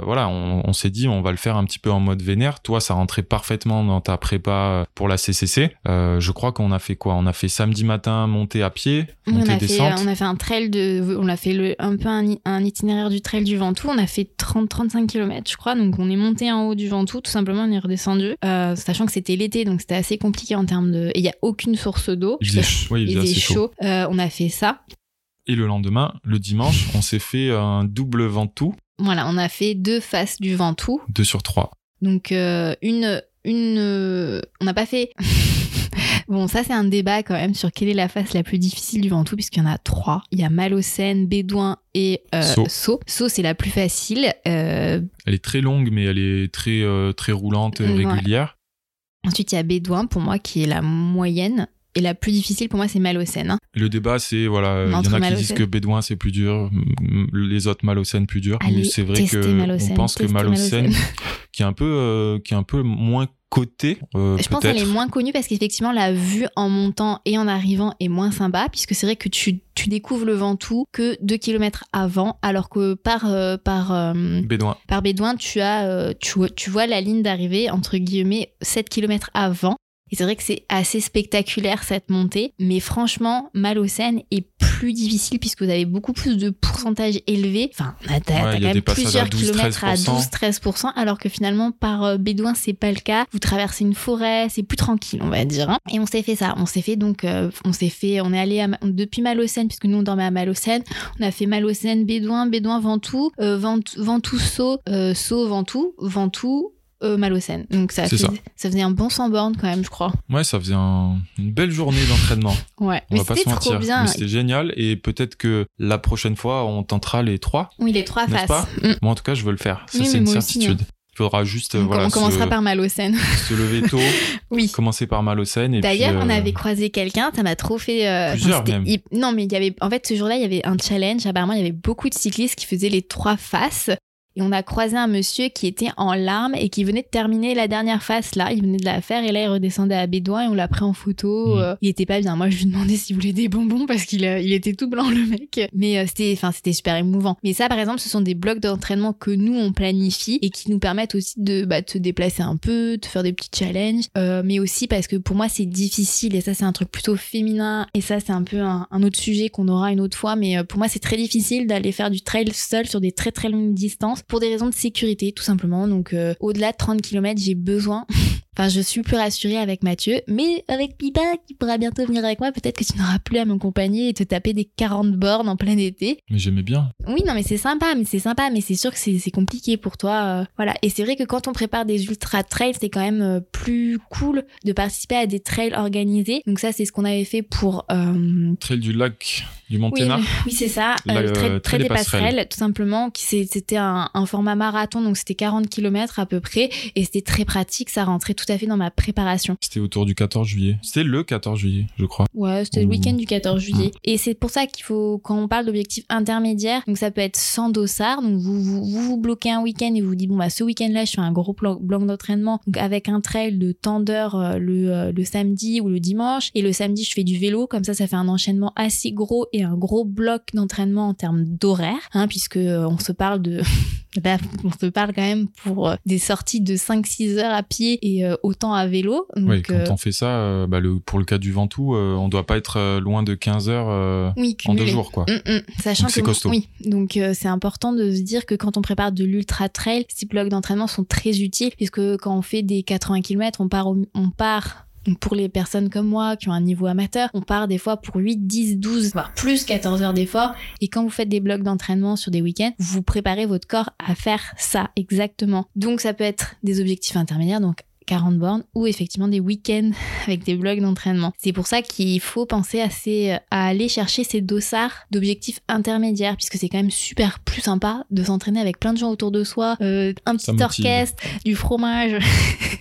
voilà, on, on s'est dit, on va le faire un petit peu en mode vénère. Toi, ça rentrait parfaitement dans ta prépa pour la CCC. je crois qu'on a fait quoi? On a fait samedi matin monter à pied on a, fait, on a fait un trail de. On a fait le, un peu un, itinéraire du trail du Ventoux. On a fait 30-35 km, je crois. Donc on est monté en haut du Ventoux, tout simplement, on est redescendu. Euh, sachant que c'était l'été, donc c'était assez compliqué en termes de. Et il n'y a aucune source d'eau. Il faisait, chaud. Euh, on a fait ça. Et le lendemain, le dimanche, on s'est fait un double Ventoux. Voilà, on a fait deux faces du Ventoux. Deux sur trois. Donc euh, une. Une on n'a pas fait. Bon, ça c'est un débat quand même sur quelle est la face la plus difficile du Ventoux, puisqu'il y en a trois. Il y a Malocène, Bédouin et euh, Sceaux. C'est la plus facile. Euh, elle est très longue, mais elle est très, euh, très roulante, régulière. Ensuite, il y a Bédouin, pour moi, qui est la moyenne. Et la plus difficile pour moi, c'est Malocène. Hein. Le débat, c'est, voilà, il y en a qui disent que Bédouin, c'est plus dur, les autres Malocène plus dur. mais c'est vrai que on pense que Malocène, qui est un peu, qui est un peu moins côté. Euh, je pense qu'elle est moins connue parce qu'effectivement la vue en montant et en arrivant est moins sympa puisque c'est vrai que tu, tu découvres le Ventoux que 2 km avant alors que par euh, par euh, Bédouin. par Bédouin tu as tu, tu vois la ligne d'arrivée entre guillemets 7 km avant et c'est vrai que c'est assez spectaculaire cette montée, mais franchement, Malocène est plus difficile puisque vous avez beaucoup plus de pourcentage élevé. Enfin, t'as quand même plusieurs kilomètres à 12-13%, alors que finalement, par euh, Bédouin, c'est pas le cas. Vous traversez une forêt, c'est plus tranquille, on va dire. Hein. Et on s'est fait ça. On s'est fait donc, euh, on s'est fait, on est allé depuis Malocène, puisque nous on dormait à Malocène. On a fait Malocène, Bédouin, Bédouin, Ventoux, euh, Ventoux, Saut, euh, Saut, Ventoux, Ventoux, euh, Malocène. Donc ça, ça. faisait un bon 100 bornes quand même, je crois. Ouais, ça faisait une belle journée d'entraînement. ouais, on mais va pas se mentir. Bien. C'était génial et peut-être que la prochaine fois, on tentera les trois. Oui, les trois faces. Mm. Moi, en tout cas, je veux le faire. Ça, c'est une certitude. Hein. Il faudra juste voilà, on commencera par Malocène se lever tôt oui commencer par Malocène d'ailleurs on euh, avait croisé quelqu'un ça m'a trop fait euh... plusieurs même. non mais il y avait en fait ce jour-là il y avait un challenge apparemment il y avait beaucoup de cyclistes qui faisaient les trois faces et on a croisé un monsieur qui était en larmes et qui venait de terminer la dernière phase là. Il venait de la faire et là il redescendait à Bédouin et on l'a pris en photo. Mm. Euh, il était pas bien. Moi je lui demandais s'il voulait des bonbons parce qu'il euh, il était tout blanc le mec. Mais euh, c'était, enfin c'était super émouvant. Mais ça par exemple ce sont des blocs d'entraînement que nous on planifie et qui nous permettent aussi de bah, te déplacer un peu, de faire des petits challenges. mais aussi parce que pour moi c'est difficile et ça c'est un truc plutôt féminin et ça c'est un peu un, un autre sujet qu'on aura une autre fois. Mais pour moi c'est très difficile d'aller faire du trail seul sur des très très longues distances pour des raisons de sécurité tout simplement. Donc euh, au-delà de 30 km, j'ai besoin Enfin, je suis plus rassurée avec Mathieu, mais avec Pipa qui pourra bientôt venir avec moi, peut-être que tu n'auras plus à m'accompagner et te taper des 40 bornes en plein été. Mais j'aimais bien. Oui, non, mais c'est sympa, mais c'est sympa, mais c'est sûr que c'est compliqué pour toi. Euh, voilà. Et c'est vrai que quand on prépare des ultra trails, c'est quand même euh, plus cool de participer à des trails organisés. Donc ça, c'est ce qu'on avait fait pour euh... trail du lac du Montana. Oui, oui c'est ça. Le trail, trail, des passerelles, tout simplement. C'était un, un format marathon, donc c'était 40 km à peu près, et c'était très pratique. Ça rentrait tout à fait dans ma préparation. C'était autour du 14 juillet. C'était le 14 juillet, je crois. Ouais, c'était le week-end du 14 juillet. Et c'est pour ça qu'il faut, quand on parle d'objectifs intermédiaires, donc ça peut être sans dossard, donc vous vous, vous, bloquez un week-end et vous, vous dites, bon, bah, ce week-end-là, je fais un gros bloc d'entraînement, donc avec un trail de tant d'heures euh, le, euh, le samedi ou le dimanche, et le samedi, je fais du vélo, comme ça, ça fait un enchaînement assez gros et un gros bloc d'entraînement en termes d'horaire, hein, puisque euh, on se parle de Bah, on se parle quand même pour des sorties de 5-6 heures à pied et autant à vélo. Donc, oui, quand euh, on fait ça, bah, le, pour le cas du Ventoux, on doit pas être loin de 15 heures en deux jours. Quoi. Mm, mm. Sachant donc c'est costaud. Oui, donc c'est important de se dire que quand on prépare de l'ultra trail, ces blocs d'entraînement sont très utiles puisque quand on fait des 80 km, on part, on part pour les personnes comme moi qui ont un niveau amateur, on part des fois pour 8, 10, 12, voire plus 14 heures d'effort. Et quand vous faites des blocs d'entraînement sur des week-ends, vous préparez votre corps à faire ça exactement. Donc ça peut être des objectifs intermédiaires, donc 40 bornes ou effectivement des week-ends avec des blocs d'entraînement. C'est pour ça qu'il faut penser à, à aller chercher ces dossards d'objectifs intermédiaires puisque c'est quand même super plus sympa de s'entraîner avec plein de gens autour de soi, euh, un petit orchestre, du fromage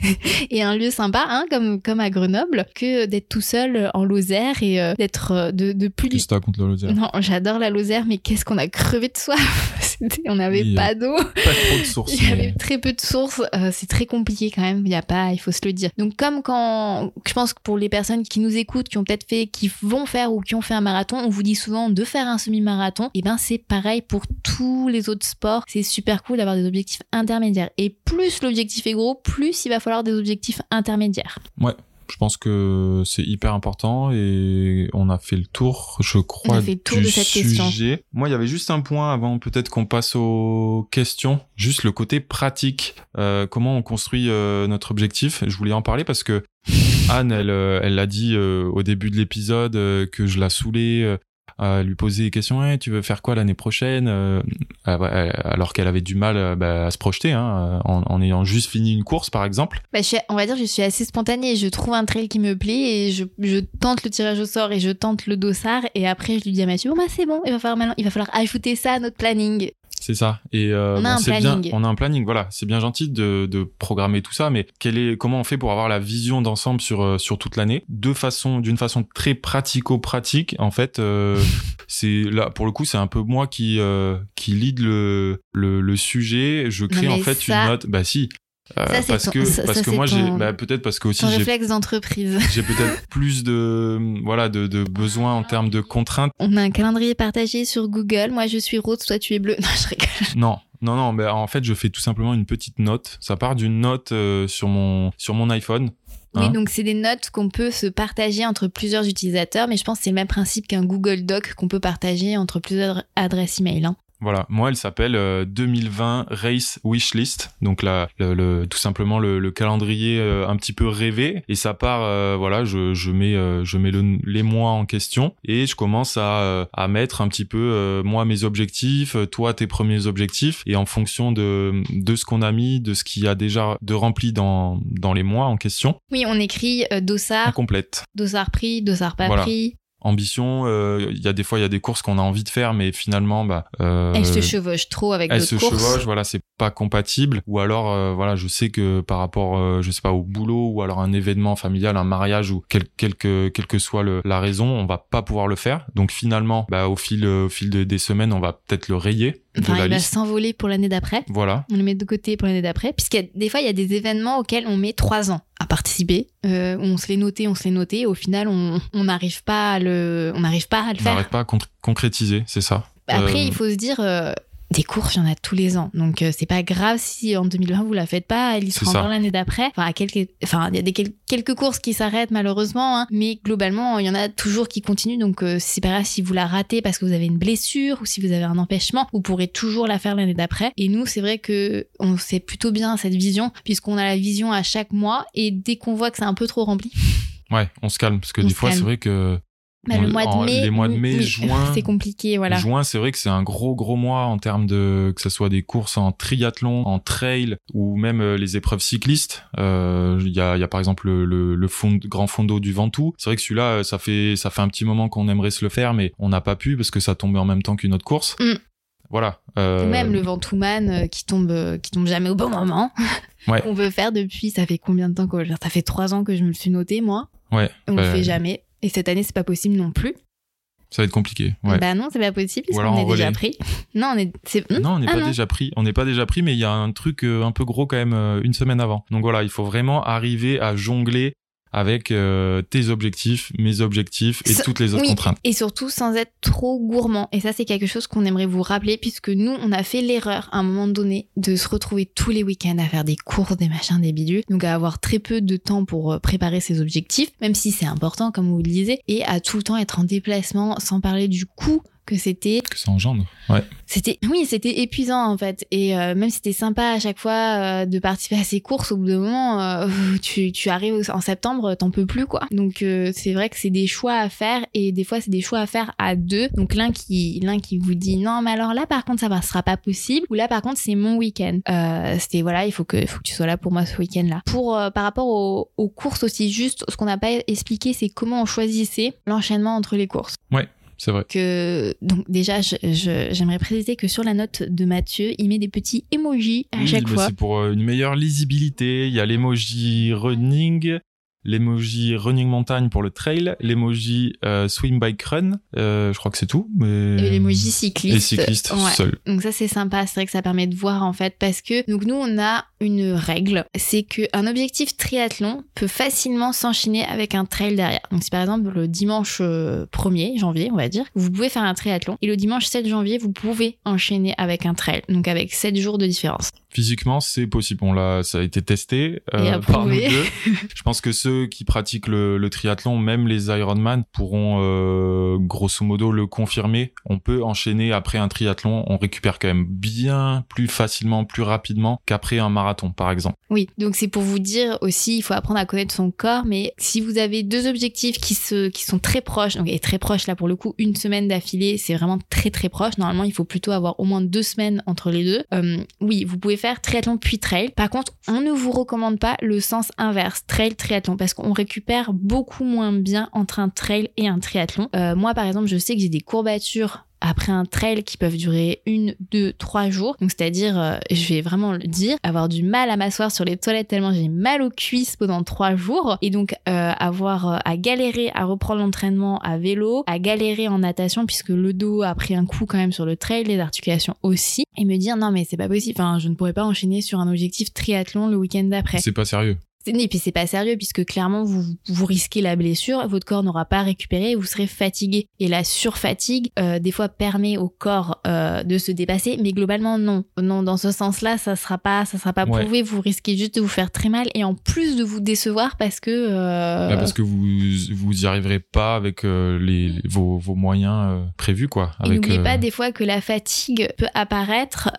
et un lieu sympa hein, comme, comme à Grenoble que d'être tout seul en Lozère et euh, d'être euh, de, de plus... Qu'est-ce que contre la Lozère? Non, j'adore la Lozère mais qu'est-ce qu'on a crevé de soif? On n'avait pas d'eau. Pas trop de sources. Il y avait très peu de sources. c'est très compliqué quand même. Il y a pas, il faut se le dire. Donc comme quand, je pense que pour les personnes qui nous écoutent, qui ont peut-être fait, qui vont faire ou qui ont fait un marathon, on vous dit souvent de faire un semi-marathon. Et eh ben c'est pareil pour tous les autres sports. C'est super cool d'avoir des objectifs intermédiaires. Et plus l'objectif est gros, plus il va falloir des objectifs intermédiaires. Ouais. Je pense que c'est hyper important et on a fait le tour, je crois, on a fait le tour du de cette sujet. Question. Moi, il y avait juste un point avant peut-être qu'on passe aux questions, juste le côté pratique, euh, comment on construit euh, notre objectif? Je voulais en parler parce que Anne, elle, euh, elle l'a dit au début de l'épisode que je la saoulais à lui poser des questions hey, tu veux faire quoi l'année prochaine euh, alors qu'elle avait du mal euh, bah, à se projeter hein, en, ayant juste fini une course par exemple. Bah, on va dire je suis assez spontanée. Je trouve un trail qui me plaît et je, je, tente le tirage au sort et je tente le dossard. Et après je lui dis à Mathieu bah c'est bon. Il va falloir il va falloir ajouter ça à notre planning c'est ça. Et euh, on a un planning. Bien, on a un planning. Voilà, c'est bien gentil de, de, programmer tout ça, mais quel est, comment on fait pour avoir la vision d'ensemble sur euh, sur toute l'année, de façon, d'une façon très pratico-pratique. En fait, euh, c'est là pour le coup, c'est un peu moi qui euh, qui lead le, le, le sujet. Je crée en fait une note. Bah si, euh, parce que parce que moi j'ai bah, peut-être parce que aussi j'ai réflexe d'entreprise. J'ai peut-être plus de voilà de, de besoins en termes de contraintes. On a un calendrier partagé sur Google. Moi je suis rose, toi tu es bleu. Non, je rigole. Non. Non, non, mais en fait, je fais tout simplement une petite note. Ça part d'une note euh, sur mon sur mon iPhone. oui, hein. donc c'est des notes qu'on peut se partager entre plusieurs utilisateurs, mais je pense que c'est le même principe qu'un Google Doc qu'on peut partager entre plusieurs adresses email. Hein. Voilà, moi elle s'appelle 2020 euh, Race Wishlist, donc là le, tout simplement le, calendrier euh, un petit peu rêvé. Et ça part euh, voilà je, je mets je mets les mois en question. Et je commence à, à mettre un petit peu moi mes objectifs, toi tes premiers objectifs. Et en fonction de de ce qu'on a mis, de ce qu'il y a déjà de rempli dans dans les mois en question. Oui, on écrit dossard. Complète. Dossard pris, dossard pas pris ambition. Euh, il y a des fois, il y a des courses qu'on a envie de faire, mais finalement, bah, euh, elles se chevauchent trop avec courses. Elles se chevauchent, voilà, c'est pas compatible. Ou alors, euh, voilà, je sais que par rapport, euh, je sais pas, au boulot ou alors un événement familial, un mariage ou quel, quelque, quelle que soit le, la raison, on va pas pouvoir le faire. Donc finalement, bah, au fil, au fil des semaines, on va peut-être le rayer. Enfin, il va s'envoler pour l'année d'après. Voilà. On le met de côté pour l'année d'après, puisqu'il des fois, il y a des événements auxquels on met trois ans à participer. Euh, on se l'est noté, on se l'est noté. Au final, on n'arrive pas à le, on n'arrive pas à le faire. On n'arrive pas à concrétiser, c'est ça? Après, euh, il faut se dire, euh, des courses, il y en a tous les ans. Donc euh, c'est pas grave si en 2020 vous la faites pas, elle y sera encore l'année d'après. Enfin, quelques, enfin il y a des quelques courses qui s'arrêtent malheureusement, hein. mais globalement il y en a toujours qui continuent. Donc euh, c'est pas grave si vous la ratez parce que vous avez une blessure ou si vous avez un empêchement, vous pourrez toujours la faire l'année d'après. Et nous c'est vrai que on sait plutôt bien cette vision puisqu'on a la vision à chaque mois et dès qu'on voit que c'est un peu trop rempli. Ouais, on se calme parce que des fois c'est vrai que bah, le mois de mai, les mois de mai, juin, c'est compliqué, voilà. Juin, c'est vrai que c'est un gros gros mois en termes de que ce soit des courses en triathlon, en trail ou même euh, les épreuves cyclistes. Euh, il y a il y a par exemple le le, fond, grand fondo du Ventoux. C'est vrai que celui-là, euh, ça fait ça fait un petit moment qu'on aimerait se le faire, mais on n'a pas pu parce que ça tombait en même temps qu'une autre course. Mm. Voilà. Euh... Même le Ventouman qui tombe qui tombe jamais au bon moment. Ouais. on veut faire depuis ça fait combien de temps que ça fait trois ans que je me le suis noté moi. Ouais. On le fait jamais. Et cette année, c'est pas possible non plus. Ça va être compliqué. Ouais. Bah non, c'est pas possible puisqu'on est déjà pris. Non, on est. Non, on n'est ah pas déjà pris. On n'est pas déjà pris, mais il y a un truc euh, un peu gros quand même euh, une semaine avant. Donc voilà, il faut vraiment arriver à jongler avec euh, tes objectifs, mes objectifs et toutes les autres contraintes. Et surtout sans être trop gourmand. Et ça, c'est quelque chose qu'on aimerait vous rappeler puisque nous, on a fait l'erreur à un moment donné de se retrouver tous les week-ends à faire des courses, des machins, des bidules. Donc à avoir très peu de temps pour euh, préparer ses objectifs, même si c'est important, comme vous le disiez, et à tout le temps être en déplacement, sans parler du coût que c'était. Que ça engendre. Ouais. C'était, oui, c'était épuisant en fait. Et euh, même si c'était sympa à chaque fois euh, de participer à ces courses, au bout d'un moment, euh, tu, tu arrives en septembre, t'en peux plus quoi. Donc c'est vrai que c'est des choix à faire et des fois c'est des choix à faire à deux. Donc l'un qui, l'un qui vous dit non, mais alors là par contre ça ne sera pas possible. Ou là par contre c'est mon week-end. c'était voilà, il faut que, faut que tu sois là pour moi ce week-end là. Pour par rapport aux, aux courses aussi, juste ce qu'on n'a pas expliqué, c'est comment on choisissait l'enchaînement entre les courses. Ouais. C'est vrai. Que, donc, déjà, j'aimerais préciser que sur la note de Mathieu, il met des petits emojis à chaque fois. C'est pour euh, une meilleure lisibilité. Il y a l'emoji running, l'emoji running montagne pour le trail, l'emoji euh, swim bike run, euh, je crois que c'est tout. Mais... Et l'emoji cycliste. Et cycliste seul. Donc ça c'est sympa, c'est vrai que ça permet de voir en fait parce que donc nous on a une règle, c'est qu'un objectif triathlon peut facilement s'enchaîner avec un trail derrière. Donc si par exemple le dimanche 1er euh, janvier on va dire, vous pouvez faire un triathlon et le dimanche 7 janvier vous pouvez enchaîner avec un trail, donc avec 7 jours de différence. Physiquement c'est possible, on l'a, ça a été testé par nous deux. je pense que ceux qui pratiquent le, triathlon, même les Ironman, pourront euh, grosso modo le confirmer. On peut enchaîner après un triathlon, on récupère quand même bien plus facilement, plus rapidement qu'après un marathon, par exemple. Oui, donc c'est pour vous dire aussi, il faut apprendre à connaître son corps, mais si vous avez deux objectifs qui, se, qui sont très proches, donc et très proches là pour le coup, une semaine d'affilée, c'est vraiment très très proche. Normalement, il faut plutôt avoir au moins deux semaines entre les deux. Euh, oui, vous pouvez faire triathlon puis trail. Par contre, on ne vous recommande pas le sens inverse, trail triathlon, parce qu'on récupère beaucoup moins bien entre un trail et un triathlon. Euh, moi, par exemple, je sais que j'ai des courbatures après un trail qui peuvent durer une, deux, trois jours. Donc c'est-à-dire, euh, je vais vraiment le dire, avoir du mal à m'asseoir sur les toilettes tellement j'ai mal aux cuisses pendant trois jours. Et donc euh, avoir à galérer à reprendre l'entraînement à vélo, à galérer en natation puisque le dos a pris un coup quand même sur le trail, les articulations aussi. Et me dire non mais c'est pas possible, enfin je ne pourrais pas enchaîner sur un objectif triathlon le week-end d'après. C'est pas sérieux. Et puis c'est pas sérieux puisque clairement vous, vous risquez la blessure, votre corps n'aura pas récupéré vous serez fatigué. Et la surfatigue euh, des fois permet au corps euh, de se dépasser, mais globalement non. Non, dans ce sens-là, ça sera pas, ça sera pas prouvé. Vous risquez juste de vous faire très mal et en plus de vous décevoir parce que euh... bah parce que vous vous y arriverez pas avec les, vos, vos moyens prévus quoi. N'oubliez pas des fois que la fatigue peut apparaître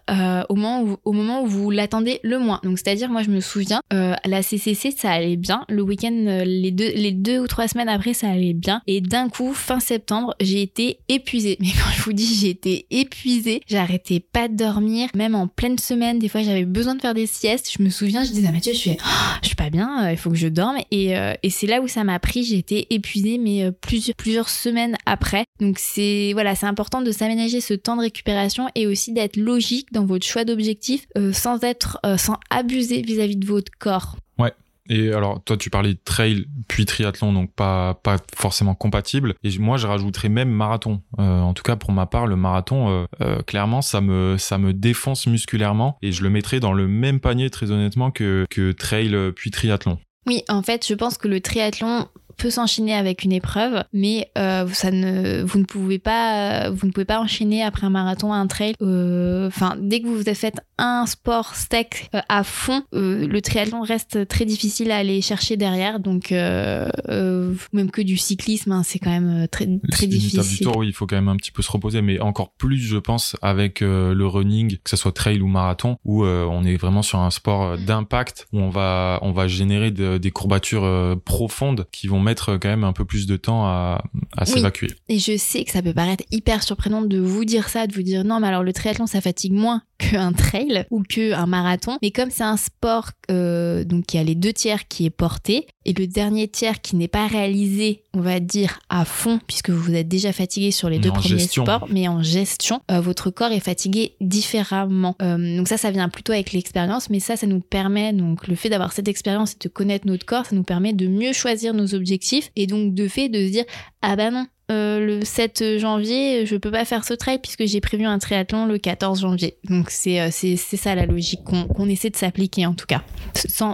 au moment où, au moment où vous l'attendez le moins. Donc c'est-à-dire moi je me souviens la CCC ça allait bien. Le week-end, euh, les deux, les deux ou trois semaines après, ça allait bien. Et d'un coup, fin septembre, j'ai été épuisée. Mais quand je vous dis j'ai été épuisée, j'arrêtais pas de dormir. Même en pleine semaine, des fois, j'avais besoin de faire des siestes. Je me souviens, je disais à Mathieu, je suis, oh, je suis pas bien, euh, il faut que je dorme. Et, euh, et c'est là où ça m'a pris. J'ai été épuisée, mais plusieurs, plusieurs semaines après. Donc c'est, voilà, c'est important de s'aménager ce temps de récupération et aussi d'être logique dans votre choix d'objectif sans être, sans abuser vis à -vis de votre corps. Ouais, et alors, toi, tu parlais de trail puis triathlon, donc pas, forcément compatible. Et moi, je rajouterais même marathon. Euh, en tout cas, pour ma part, le marathon, euh, euh, clairement, ça me, défonce musculairement. Et je le mettrais dans le même panier, très honnêtement, que trail puis triathlon. Oui, en fait, je pense que le triathlon, peut s'enchaîner avec une épreuve, mais euh, ça ne, vous ne pouvez pas, vous ne pouvez pas enchaîner après un marathon, un trail. Euh, enfin, dès que vous avez fait un sport steak euh, à fond, le triathlon reste très difficile à aller chercher derrière. Donc, même que du cyclisme, hein, c'est quand même très, très difficile. Du tour, oui, il faut quand même un petit peu se reposer, mais encore plus, je pense, avec le running, que ce soit trail ou marathon, où on est vraiment sur un sport d'impact, où on va, on va générer des courbatures profondes qui vont mettre quand même un peu plus de temps à, s'évacuer. Et je sais que ça peut paraître hyper surprenant de vous dire ça, de vous dire non, mais alors le triathlon ça fatigue moins qu'un trail ou qu'un marathon. Mais comme c'est un sport euh, donc qui a les deux tiers qui est porté et le dernier tiers qui n'est pas réalisé, on va dire à fond puisque vous êtes déjà fatigué sur les deux premiers sports, mais en gestion, euh, votre corps est fatigué différemment. Euh, donc ça, ça vient plutôt avec l'expérience, mais ça, ça nous permet donc le fait d'avoir cette expérience et de connaître notre corps, ça nous permet de mieux choisir nos objectifs et donc de fait de se dire ah bah non euh, le 7 janvier, je peux pas faire ce trail puisque j'ai prévu un triathlon le 14 janvier. Donc c'est euh, c'est ça la logique qu'on essaie de s'appliquer en tout cas.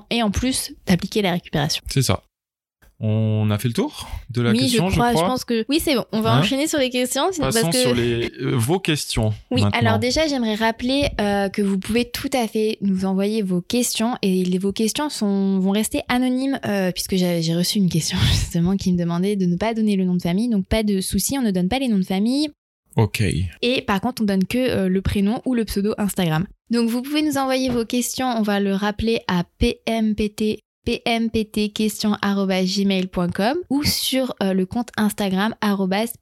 Et en plus d'appliquer la récupération. C'est ça. On a fait le tour de la question, je crois. Je, pense que oui, c'est bon. On va hein enchaîner sur les questions. Passons parce que... sur les, euh, vos questions. Oui, alors déjà, j'aimerais rappeler euh, que vous pouvez tout à fait nous envoyer vos questions et les, vos questions sont, vont rester anonymes euh, puisque j'ai reçu une question justement qui me demandait de ne pas donner le nom de famille. Donc pas de souci, on ne donne pas les noms de famille. Ok. Et par contre, on donne que euh, le prénom ou le pseudo Instagram. Donc vous pouvez nous envoyer vos questions, on va le rappeler à pmpt pmptquestions.gmail.com ou sur euh, le compte Instagram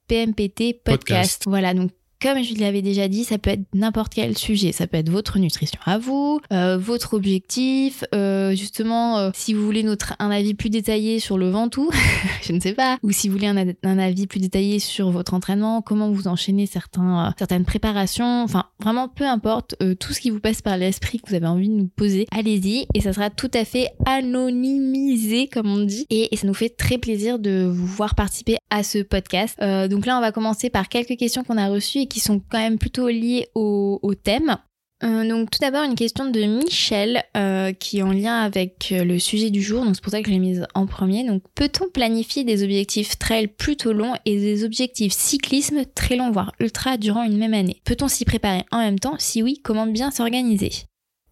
pmptpodcast. Podcast. Voilà, donc comme je l'avais déjà dit, ça peut être n'importe quel sujet. Ça peut être votre nutrition à vous, euh, votre objectif, euh, justement, euh, si vous voulez notre, un avis plus détaillé sur le ventoux, je ne sais pas, ou si vous voulez un, avis plus détaillé sur votre entraînement, comment vous enchaînez certains, euh, certaines préparations, enfin vraiment peu importe, euh, tout ce qui vous passe par l'esprit que vous avez envie de nous poser, allez-y et ça sera tout à fait anonymisé comme on dit et, et ça nous fait très plaisir de vous voir participer à ce podcast. Euh, donc là, on va commencer par quelques questions qu'on a reçues et qui sont quand même plutôt liées au, au thème. Euh, donc tout d'abord une question de Michel euh, qui est en lien avec euh, le sujet du jour, donc c'est pour ça que je l'ai mise en premier. Donc peut-on planifier des objectifs trail plutôt longs et des objectifs cyclisme très longs, voire ultra durant une même année? Peut-on s'y préparer en même temps? Si oui, comment bien s'organiser?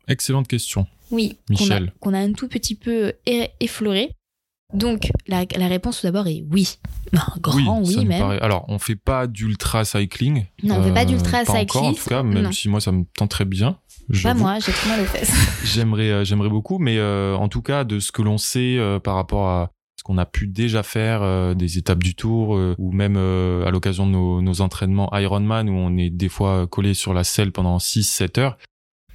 Excellente question. Oui, Michel. qu'on a, qu a, un tout petit peu effleuré. Donc la, la, réponse tout d'abord est oui. Un grand oui, oui même. Paraît... Alors on fait pas d'ultra cycling. Non, on fait pas d'ultra cycling. Encore en tout cas, même non. si moi ça me tenterait bien. Pas moi, j'ai trop mal aux fesses. j'aimerais, euh, j'aimerais beaucoup, mais euh, en tout cas de ce que l'on sait euh, par rapport à ce qu'on a pu déjà faire, euh, des étapes du tour, ou même à l'occasion de nos, nos, entraînements Ironman où on est des fois collé sur la selle pendant 6-7 heures.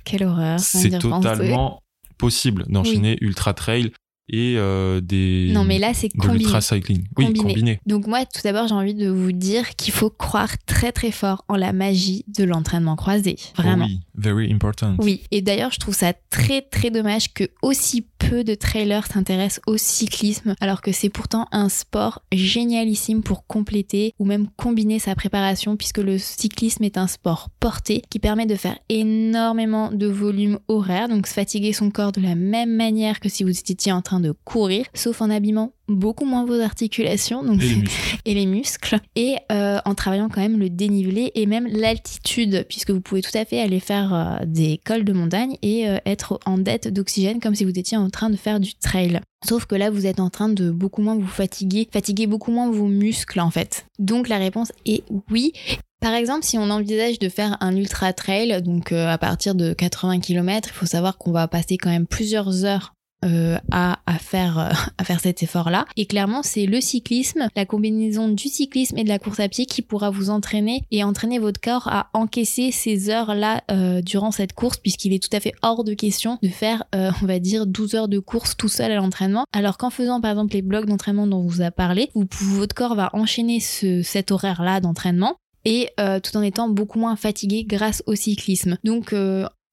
Quelle horreur. C'est totalement possible d'enchaîner oui. ultra trail et euh, des non mais là c'est combiné cycling oui combiné. combiné. Donc moi tout d'abord j'ai envie de vous dire qu'il faut croire très très fort en la magie de l'entraînement croisé. Vraiment. Oui very important. Oui. Et d'ailleurs je trouve ça très très dommage que aussi peu de trailers s'intéressent au cyclisme alors que c'est pourtant un sport génialissime pour compléter ou même combiner sa préparation puisque le cyclisme est un sport porté qui permet de faire énormément de volume horaire donc se fatiguer son corps de la même manière que si vous étiez en train de courir, sauf en abîmant beaucoup moins vos articulations donc et, les et, les muscles, et euh, en travaillant quand même le dénivelé et même l'altitude, puisque vous pouvez tout à fait aller faire euh, des cols de montagne et euh, être en dette d'oxygène comme si vous étiez en train de faire du trail. Sauf que là, vous êtes en train de beaucoup moins vous fatiguer, fatiguer beaucoup moins vos muscles en fait. Donc la réponse est oui. Par exemple, si on envisage de faire un ultra trail, donc à partir de 80 km, il faut savoir qu'on va passer quand même plusieurs heures euh, à, à, faire, euh, à faire cet effort-là. Et clairement, c'est le cyclisme, la combinaison du cyclisme et de la course à pied qui pourra vous entraîner et entraîner votre corps à encaisser ces heures-là euh, durant cette course, puisqu'il est tout à fait hors de question de faire, on va dire, 12 heures de course tout seul à l'entraînement. Alors qu'en faisant par exemple les blocs d'entraînement dont on vous a parlé, vous, votre corps va enchaîner ce, cet horaire-là d'entraînement et tout en étant beaucoup moins fatigué grâce au cyclisme. Donc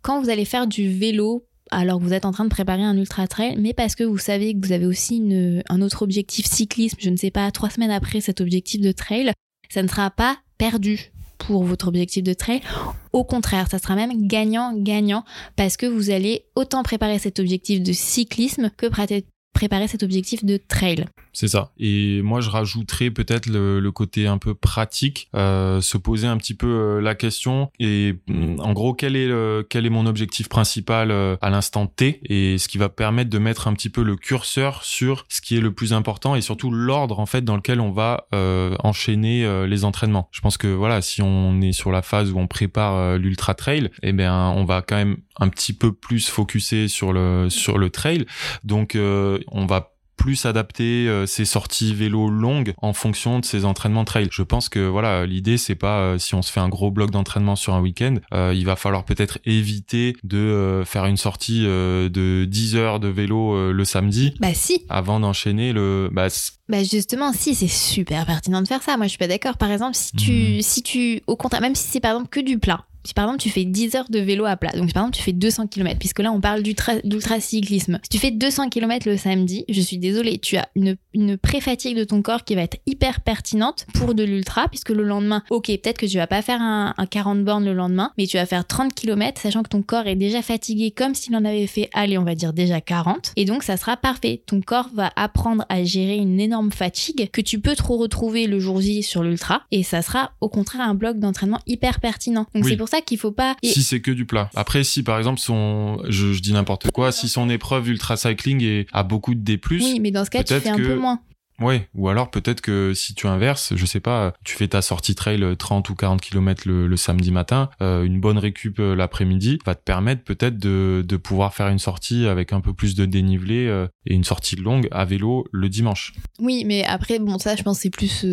quand vous allez faire du vélo alors que vous êtes en train de préparer un ultra trail, mais parce que vous savez que vous avez aussi une, un autre objectif cyclisme, je ne sais pas, trois semaines après cet objectif de trail, ça ne sera pas perdu pour votre objectif de trail. Au contraire, ça sera même gagnant-gagnant parce que vous allez autant préparer cet objectif de cyclisme que préparer cet objectif de trail. C'est ça. Et moi, je rajouterais peut-être le, côté un peu pratique, euh, se poser un petit peu euh, la question et en gros, quel est quel est mon objectif principal euh, à l'instant T et ce qui va permettre de mettre un petit peu le curseur sur ce qui est le plus important et surtout l'ordre en fait dans lequel on va enchaîner les entraînements. Je pense que voilà, si on est sur la phase où on prépare l'ultra trail, eh bien, on va quand même un petit peu plus focuser sur le sur le trail. Donc, on va plus adapter euh, ses sorties vélo longues en fonction de ses entraînements trail. Je pense que voilà, l'idée c'est pas euh, si on se fait un gros bloc d'entraînement sur un week-end, euh, il va falloir peut-être éviter de euh, faire une sortie euh, de 10 heures de vélo le samedi. Bah si. Avant d'enchaîner le bah, bah justement, si c'est super pertinent de faire ça. Moi, je suis pas d'accord. Par exemple, si tu, mmh. si tu, au contraire, même si c'est par exemple que du plat, si par exemple tu fais 10 heures de vélo à plat, donc par exemple tu fais 200 km, puisque là on parle d'ultra-cyclisme, si tu fais 200 km le samedi, je suis désolée, tu as une, une pré-fatigue de ton corps qui va être hyper pertinente pour de l'ultra, puisque le lendemain, ok, peut-être que tu vas pas faire un, un 40 bornes le lendemain, mais tu vas faire 30 km, sachant que ton corps est déjà fatigué comme s'il en avait fait, allez, on va dire déjà 40, et donc ça sera parfait. Ton corps va apprendre à gérer une énorme fatigue que tu peux trop retrouver le jour J sur l'ultra, et ça sera au contraire un bloc d'entraînement hyper pertinent. Donc oui. c'est pour ça qu'il faut pas. Et... Si c'est que du plat. Après, si par exemple son, je, je dis n'importe quoi, si son épreuve ultra cycling est, a beaucoup de D+, oui, mais dans ce cas, tu fais un que... peu moins. Ouais, ou alors peut-être que si tu inverses, je sais pas, tu fais ta sortie trail 30 ou 40 km le, samedi matin, euh, une bonne récup euh, l'après-midi va te permettre peut-être de, de pouvoir faire une sortie avec un peu plus de dénivelé euh, et une sortie longue à vélo le dimanche. Oui, mais après, bon, ça, je pense c'est plus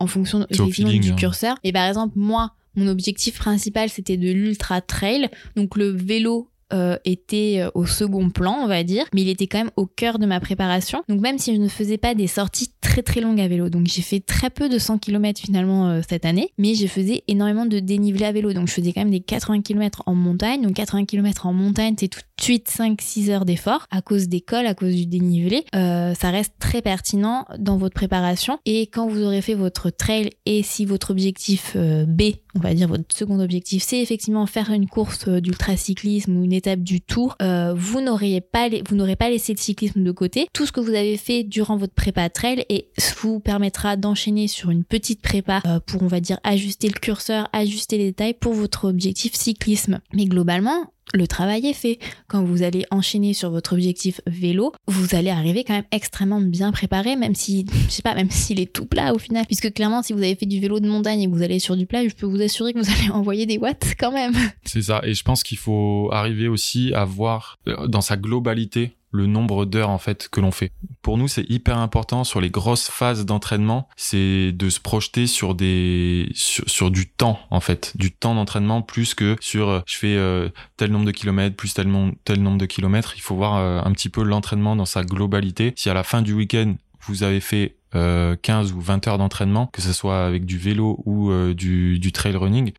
en fonction du hein. curseur. Et par exemple, moi, mon objectif principal, c'était de l'ultra trail. Donc le vélo euh, était euh, au second plan, on va dire, mais il était quand même au cœur de ma préparation. Donc même si je ne faisais pas des sorties très très longues à vélo, donc j'ai fait très peu de 100 km finalement euh, cette année, mais j'ai faisais énormément de dénivelé à vélo, donc je faisais quand même des 80 km en montagne. Donc 80 km en montagne, c'est tout suite 5-6 heures d'effort à cause des cols, à cause du dénivelé. ça reste très pertinent dans votre préparation et quand vous aurez fait votre trail et si votre objectif B, on va dire votre second objectif, c'est effectivement faire une course d'ultracyclisme ou une étape du tour, euh, vous n'auriez pas, vous n'aurez pas laissé le cyclisme de côté. Tout ce que vous avez fait durant votre prépa trail et vous permettra d'enchaîner sur une petite prépa euh, pour, on va dire, ajuster le curseur, ajuster les détails pour votre objectif cyclisme. Mais globalement, le travail est fait. Quand vous allez enchaîner sur votre objectif vélo, vous allez arriver quand même extrêmement bien préparé, même si, je sais pas, même s'il est tout plat au final. Puisque clairement, si vous avez fait du vélo de montagne et que vous allez sur du plat, je peux vous assurer que vous allez envoyer des watts quand même. C'est ça. Et je pense qu'il faut arriver aussi à voir euh, dans sa globalité le nombre d'heures en fait que l'on fait. Pour nous, c'est hyper important sur les grosses phases d'entraînement, c'est de se projeter sur des sur, du temps en fait, du temps d'entraînement plus que sur euh, je fais euh, tel nombre de kilomètres plus tel, tel nombre de kilomètres. Il faut voir euh, un petit peu l'entraînement dans sa globalité. Si à la fin du week-end vous avez fait 15 ou 20 heures d'entraînement, que ce soit avec du vélo ou du, du trail running,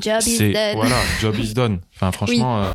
job is done. Voilà, job is done. Enfin, franchement.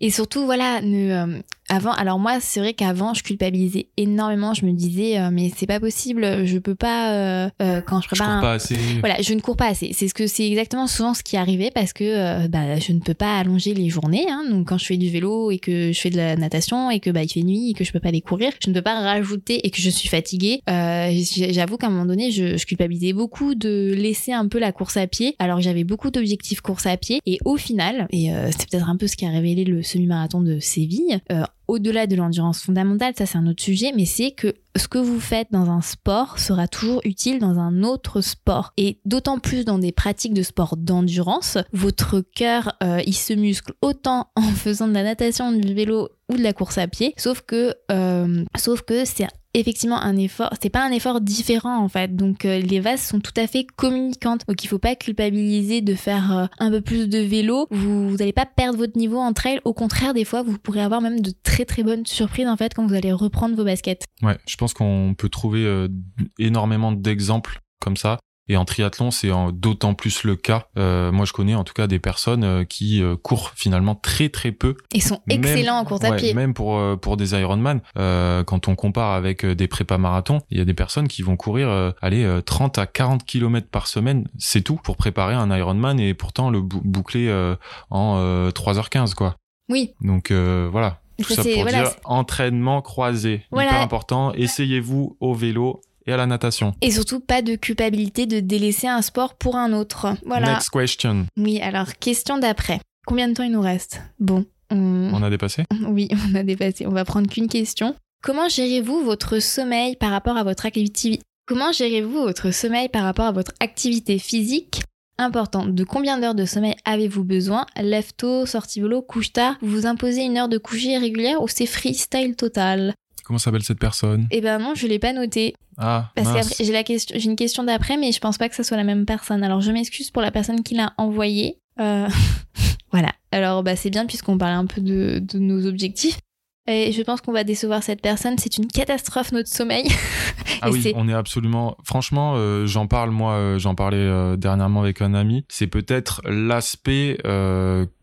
Et surtout, voilà, ne, avant, alors moi, c'est vrai qu'avant, je culpabilisais énormément. Je me disais, euh, mais c'est pas possible, je peux pas euh, euh, quand je prépare. Je cours pas assez. Voilà, je ne cours pas assez. C'est ce que c'est exactement souvent ce qui arrivait parce que bah, je ne peux pas allonger les journées. Hein. Donc quand je fais du vélo et que je fais de la natation et que bah il fait nuit et que je peux pas aller courir, je ne peux pas rajouter et que je suis fatiguée. J'avoue qu'à un moment donné, je, je, culpabilisais beaucoup de laisser un peu la course à pied. Alors j'avais beaucoup d'objectifs course à pied et au final, et c'est peut-être un peu ce qui a révélé le semi-marathon de Séville au-delà de l'endurance fondamentale, ça c'est un autre sujet, mais c'est que ce que vous faites dans un sport sera toujours utile dans un autre sport. Et d'autant plus dans des pratiques de sport d'endurance, votre cœur, euh, il se muscle autant en faisant de la natation, du vélo ou de la course à pied, sauf que, euh, sauf que c'est effectivement un effort, c'est pas un effort différent en fait. Donc euh, les vases sont tout à fait communicantes. Donc il faut pas culpabiliser de faire euh, un peu plus de vélo. Vous, n'allez pas perdre votre niveau en trail. Au contraire, des fois, vous pourrez avoir même de très très bonnes surprises en fait quand vous allez reprendre vos baskets. Ouais, je pense qu'on peut trouver euh, énormément d'exemples comme ça. Et en triathlon, c'est d'autant plus le cas. Euh, moi, je connais en tout cas des personnes euh, qui euh, courent finalement très très peu. Ils sont excellents en course à pied. Même pour pour des Ironman, quand on compare avec des prépas marathons, il y a des personnes qui vont courir aller 30 à 40 km par semaine, c'est tout pour préparer un Ironman et pourtant le boucler en 3h15 quoi. Oui. Donc voilà. Tout ça, pour dire entraînement croisé, voilà. hyper important. Essayez-vous au vélo et à la natation. Et surtout, pas de culpabilité de délaisser un sport pour un autre. Voilà. Next question. Oui, alors, question d'après. Combien de temps il nous reste? Bon. On... a dépassé? Oui, on a dépassé. On va prendre qu'une question. Comment gérez-vous votre sommeil par rapport à votre activité Comment gérez-vous votre sommeil par rapport à votre activité physique? Important, de combien d'heures de sommeil avez-vous besoin? Lève tôt, sortie vélo, couche tard? Vous vous imposez une heure de coucher régulière ou c'est freestyle total? Comment s'appelle cette personne? Eh ben non, je l'ai pas noté. Ah, Parce que j'ai la question, j'ai une question d'après, mais je pense pas que ce soit la même personne. Alors je m'excuse pour la personne qui l'a envoyé. Euh, voilà. Alors bah c'est bien puisqu'on parlait un peu de, nos objectifs. Et je pense qu'on va décevoir cette personne. C'est une catastrophe notre sommeil. ah oui, on est absolument. Franchement, euh, j'en parle moi. Euh, j'en parlais dernièrement avec un ami. C'est peut-être l'aspect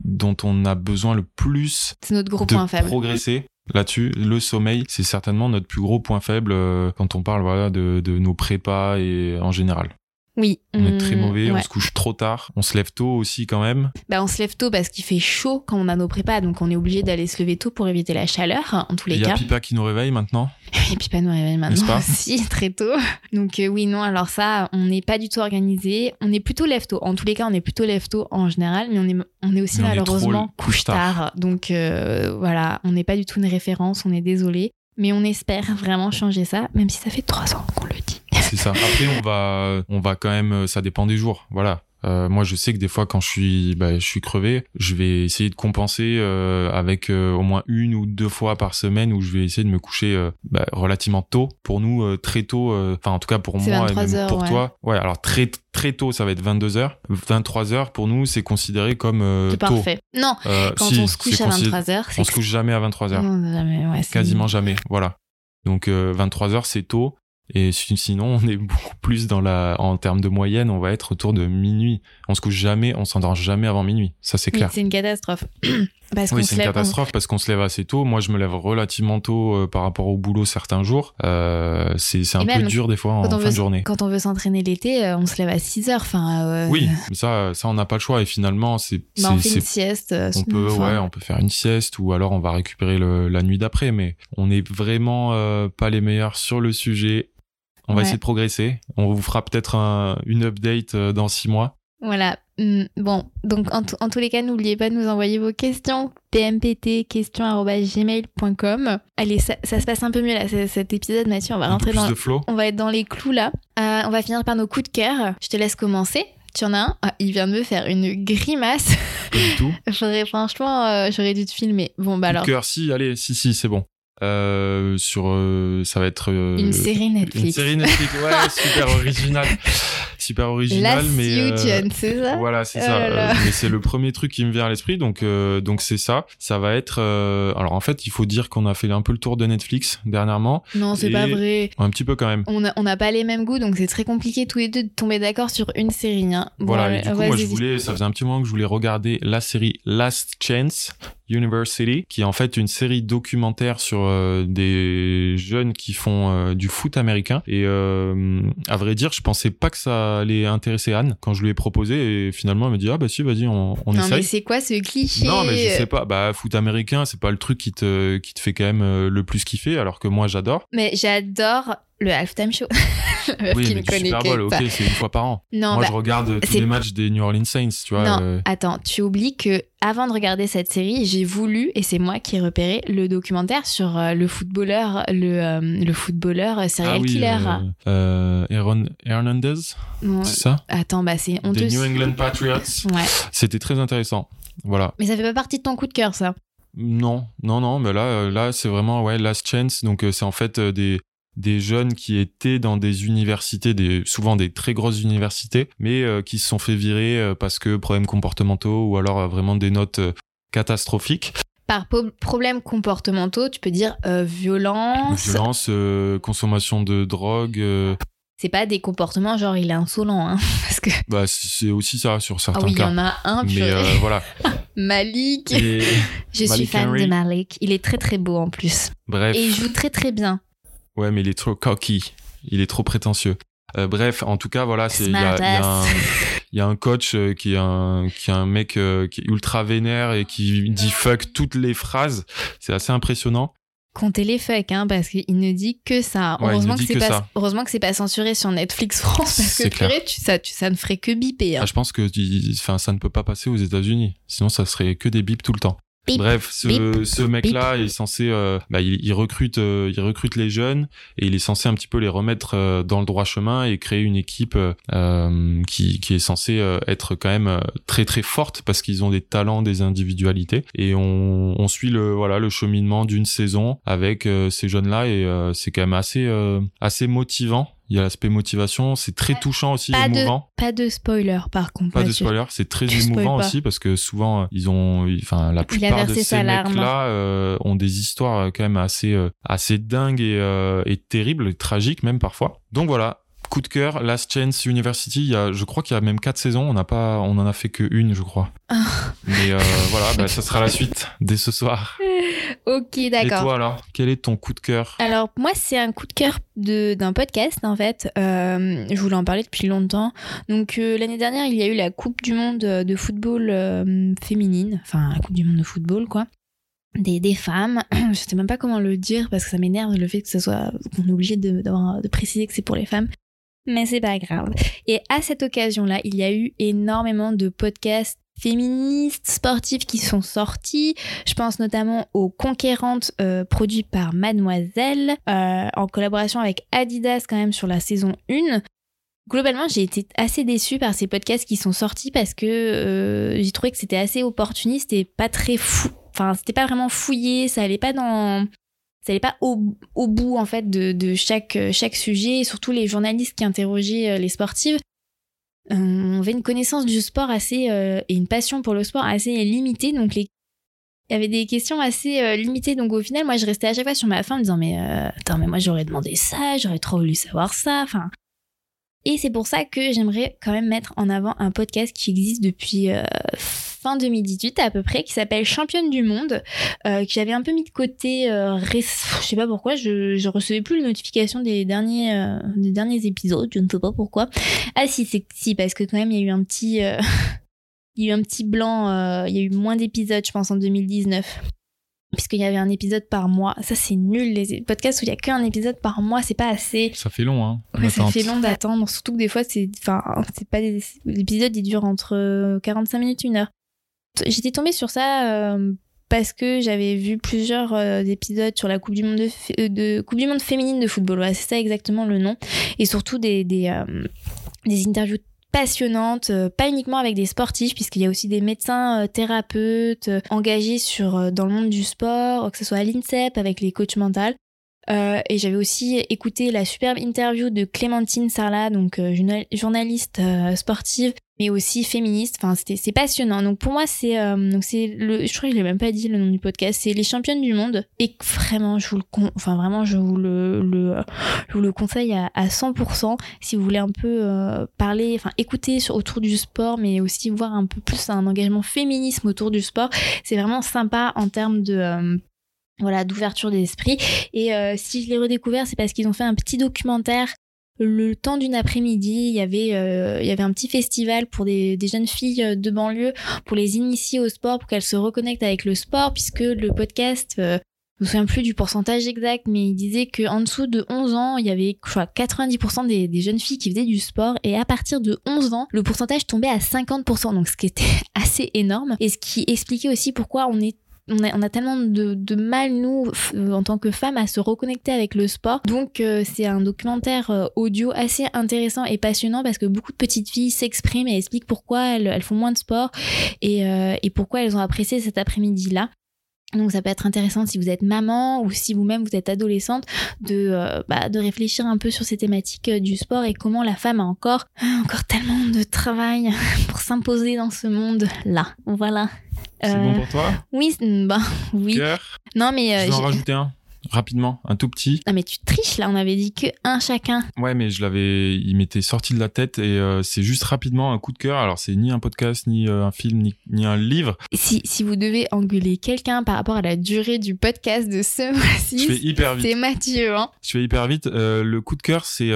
dont on a besoin le plus. C'est notre gros point faible. Progresser là-dessus. Le sommeil, c'est certainement notre plus gros point faible euh, quand on parle de, de nos prépas et en général. Oui. On est très mm, mauvais, on se couche trop tard, on se lève tôt aussi quand même. Bah on se lève tôt parce qu'il fait chaud quand on a nos prépas, donc on est obligé d'aller se lever tôt pour éviter la chaleur, en tous les cas. Il y a Pipa qui nous réveille maintenant. Et Pipa nous réveille maintenant aussi, très tôt. Donc euh, oui, non, alors ça, on n'est pas du tout organisé. On est plutôt lève tôt. En tous les cas, on est plutôt lève tôt en général, mais on est, on est aussi malheureusement couche tard. Donc euh, voilà, on n'est pas du tout une référence, on est désolé. Mais on espère vraiment changer ça, même si ça fait trois ans qu'on le dit. C'est ça. Après, on va, on va quand même, ça dépend des jours. Voilà. Euh, moi, je sais que des fois, quand je suis, bah, je suis crevé, je vais essayer de compenser euh, avec euh, au moins une ou deux fois par semaine où je vais essayer de me coucher euh, bah, relativement tôt. Pour nous, euh, très tôt, enfin en tout cas pour moi et 23 même heures, pour ouais. toi. Ouais, alors très très tôt, ça va être 22 h 23 h pour nous, c'est considéré comme euh, C'est tôt. parfait. Non, Euh, quand si, on se couche à considéré- 23h, c'est On se couche jamais à 23 h ouais, quasiment jamais. Voilà. Donc 23 heures, c'est tôt. Et si- sinon, on est beaucoup plus dans la, en termes de moyenne, on va être autour de minuit. On se couche jamais, on s'endort jamais avant minuit. Ça, c'est Oui, clair. c'est une catastrophe. Parce Oui, c'est une lève- catastrophe parce qu'on se lève assez tôt. Moi, je me lève relativement tôt euh, par rapport au boulot certains jours. Euh, c'est c'est un peu dur des fois en fin veut de journée. Quand on veut s'entraîner l'été, euh, on se lève à 6 heures. Enfin, euh, Oui, mais ça, ça, on n'a pas le choix. Et finalement, c'est, bah, on c'est- fait une sieste. on peut, enfin, ouais, on peut faire une sieste ou alors on va récupérer le- la nuit d'après. Mais on n'est vraiment pas les meilleurs sur le sujet. On va Ouais. essayer de progresser. On vous fera peut-être un- une update euh, dans six mois. Voilà. Hum, Bon, donc en, tous les cas, n'oubliez pas de nous envoyer vos questions. pmpt.questions.gmail.com. Allez, ça, ça se passe un peu mieux là, cet épisode, Mathieu. On va Un rentrer dans. flow. On va être dans les clous là. Euh, on va finir par nos coups de cœur. Je te laisse commencer. Tu en as un? Ah, Il vient de me faire une grimace. Pas du tout. J'aurais franchement, euh, j'aurais dû te filmer. Bon, bah alors, cœur, si, allez, si, si, c'est bon. Euh, sur, euh, ça va être euh, une série Netflix. Une série Netflix, ouais, super original, super original, Last mais euh, c'est ça? voilà, c'est Oh ça. là là. Euh, mais c'est le premier truc qui me vient à l'esprit, donc euh, donc c'est ça. Ça va être. euh, alors en fait, il faut dire qu'on a fait un peu le tour de Netflix dernièrement, Non, c'est Et- pas vrai. un petit peu quand même. On n'a on pas les mêmes goûts, donc c'est très compliqué tous les deux de tomber d'accord sur une série. Hein. Voilà, et du coup, moi, je voulais, ça faisait un petit moment que je voulais regarder la série Last Chance University, qui est en fait une série documentaire sur euh, des jeunes qui font euh, du foot américain. Et euh, à vrai dire, je pensais pas que ça allait intéresser Anne quand je lui ai proposé, et finalement, elle me dit ah bah si, vas-y, on, on Non, mais essaye. c'est quoi ce cliché Non, mais je sais pas. Bah, foot américain, c'est pas le truc qui te, qui te fait quand même le plus kiffer, alors que moi, j'adore. Mais j'adore le halftime show. Oui, qui mais du Super Bowl, ok, c'est une fois par an. Non, moi, bah, je regarde tous c'est- les matchs des New Orleans Saints, tu vois. non, euh, attends, tu oublies que avant de regarder cette série, j'ai voulu, et c'est moi qui ai repéré, le documentaire sur euh, le footballeur, le, euh, le footballeur euh, serial ah oui, killer. euh, euh, Aaron Hernandez, c'est ça? Attends, bah c'est Des honteux. New England Patriots. Ouais. C'était très intéressant. Voilà. Mais ça fait pas partie de ton coup de cœur, ça? Non, non, non, mais là, euh, là, c'est vraiment ouais, Last Chance. Donc, euh, c'est en fait euh, des des jeunes qui étaient dans des universités, des souvent des très grosses universités, mais euh, qui se sont fait virer euh, parce que problèmes comportementaux ou alors euh, vraiment des notes catastrophiques. Par problèmes comportementaux, tu peux dire violence. Violence, consommation de drogue, C'est pas des comportements genre il est insolent, hein. Parce que. bah, c'est aussi ça sur Ah certains oui, il y cas. en a un, mais purée. euh, voilà. Malik. Et- Je suis fan Henry. de Malik. Il est très très beau en plus. bref. Et il joue très très bien. Ouais, mais il est trop cocky. Il est trop prétentieux. Euh, bref, en tout cas, voilà, il y y y a un coach euh, qui est un qui est un mec euh, qui est ultra vénère et qui dit fuck toutes les phrases. C'est assez impressionnant. Comptez les fuck, hein, parce qu'il ne dit que ça. Ouais, heureusement, que c'est que pas, ça. heureusement que c'est pas censuré sur Netflix France, parce que purée, tu, ça, tu, ça ne ferait que biper. hein. Ah, je pense que enfin ça ne peut pas passer aux États-Unis. Sinon, ça serait que des bips tout le temps. Bip, Bref, ce, bip, ce mec-là est censé, euh, bah, il, il recrute, euh, il recrute les jeunes et il est censé un petit peu les remettre euh, dans le droit chemin et créer une équipe qui, qui est censée être quand même très très forte parce qu'ils ont des talents, des individualités et on, on suit le voilà le cheminement d'une saison avec ces jeunes-là et euh, c'est quand même assez euh, assez motivant. Il y a l'aspect motivation, c'est très touchant aussi, Pas de, émouvant. pas de spoiler, par contre. Pas de spoiler, c'est très émouvant aussi parce que souvent euh, ils ont, enfin la plupart de ces mecs-là euh, ont des histoires euh, quand même assez euh, assez dingues et, euh, et terribles, et tragiques même parfois. Donc voilà, coup de cœur, Last Chance University. Il y a, je crois qu'il y a même quatre saisons. On n'a pas, on en a fait que une, je crois. Ah. Mais euh, voilà, bah, ça sera la suite dès ce soir. Ok, Et d'accord. toi alors, quel est ton coup de cœur? Alors moi c'est un coup de cœur d'un podcast en fait. Euh, je voulais en parler depuis longtemps. Donc euh, l'année dernière il y a eu la Coupe du Monde de football féminine, enfin la Coupe du Monde de football quoi. Des, des femmes, je sais même pas comment le dire parce que ça m'énerve le fait que ce soit qu'on est obligé de, de préciser que c'est pour les femmes. Mais c'est pas grave. Et à cette occasion-là, il y a eu énormément de podcasts féministes sportives qui sont sorties. Je pense notamment aux Conquérantes euh, produits par Mademoiselle euh, en collaboration avec Adidas quand même sur la saison 1. Globalement, j'ai été assez déçue par ces podcasts qui sont sortis parce que euh, j'ai trouvé que c'était assez opportuniste et pas très fou. Enfin, c'était pas vraiment fouillé, ça allait pas dans ça allait pas au, bout en fait de, de chaque chaque sujet, surtout les journalistes qui interrogeaient les sportives on avait une connaissance du sport assez euh, et une passion pour le sport assez limitée. Donc les il y avait des questions assez euh, limitées. Donc au final, moi, je restais à chaque fois sur ma fin en me disant mais euh, attends, mais moi j'aurais demandé ça, j'aurais trop voulu savoir ça. Enfin, et c'est pour ça que j'aimerais quand même mettre en avant un podcast qui existe depuis fin 2018 à peu près, qui s'appelle Championne du Monde, euh, que j'avais un peu mis de côté. Euh, je sais pas pourquoi, je, je recevais plus les notifications des derniers, euh, des derniers épisodes, je ne sais pas pourquoi. Ah si, c'est si, parce que quand même, il y a eu un petit... il y a eu un petit blanc, il y a eu moins d'épisodes, je pense, en 2019 puisqu'il y avait un épisode par mois. Ça, c'est nul, les podcasts où il y a qu'un épisode par mois, c'est pas assez. Ça fait long, hein. Ouais, ça fait long d'attendre, surtout que des fois, c'est, enfin, c'est pas des... l'épisode, il dure entre 45 minutes et une heure. J'étais tombée sur ça euh, parce que j'avais vu plusieurs euh, épisodes sur la Coupe du Monde de, euh, Coupe du Monde féminine de football. c'est ça exactement le nom. Et surtout des, des, des interviews passionnantes, pas uniquement avec des sportifs, puisqu'il y a aussi des médecins thérapeutes engagés sur, dans le monde du sport, que ce soit à l'INSEP avec les coachs mentaux. Euh, et j'avais aussi écouté la superbe interview de Clémentine Sarlat, donc euh, journaliste euh, sportive, mais aussi féministe. Enfin, c'était c'est passionnant. Donc pour moi, c'est donc c'est le, je crois que je l'ai même pas dit le nom du podcast, c'est les championnes du monde. Et vraiment, je vous le enfin vraiment, je vous le, le je vous le conseille à, à 100% si vous voulez un peu parler, enfin écouter autour du sport, mais aussi voir un peu plus un engagement féminisme autour du sport. C'est vraiment sympa en termes de voilà, d'ouverture d'esprit. Et euh, si je l'ai redécouvert, c'est parce qu'ils ont fait un petit documentaire le temps d'une après-midi, il y avait euh, il y avait un petit festival pour des, jeunes filles euh, de banlieue pour les initier au sport, pour qu'elles se reconnectent avec le sport, puisque le podcast, je me souviens plus du pourcentage exact, mais il disait qu'en dessous de 11 ans, il y avait je crois, 90% des, des, jeunes filles qui faisaient du sport, et à partir de 11 ans, le pourcentage tombait à 50%, donc ce qui était assez énorme, et ce qui expliquait aussi pourquoi on est on a, tellement de, mal, nous, euh, en tant que femmes, à se reconnecter avec le sport. Donc, euh, c'est un documentaire euh, audio assez intéressant et passionnant parce que beaucoup de petites filles s'expriment et expliquent pourquoi elles, font moins de sport et, et pourquoi elles ont apprécié cet après-midi-là. Donc ça peut être intéressant si vous êtes maman ou si vous-même vous êtes adolescente de, bah, de réfléchir un peu sur ces thématiques du sport et comment la femme a encore, encore tellement de travail pour s'imposer dans ce monde-là. Voilà. C'est bon pour toi? Oui, bah oui. Non mais je vais en rajouter un? Rapidement, un tout petit. Ah mais tu triches là, on avait dit que un chacun. Ouais, mais je l'avais, il m'était sorti de la tête et euh, c'est juste rapidement un coup de cœur. Alors c'est ni un podcast, ni euh, un film, ni, un livre. Si, si vous devez engueuler quelqu'un par rapport à la durée du podcast de ce mois-ci. C'est Mathieu. Hein. Je fais hyper vite. Euh, le coup de cœur, c'est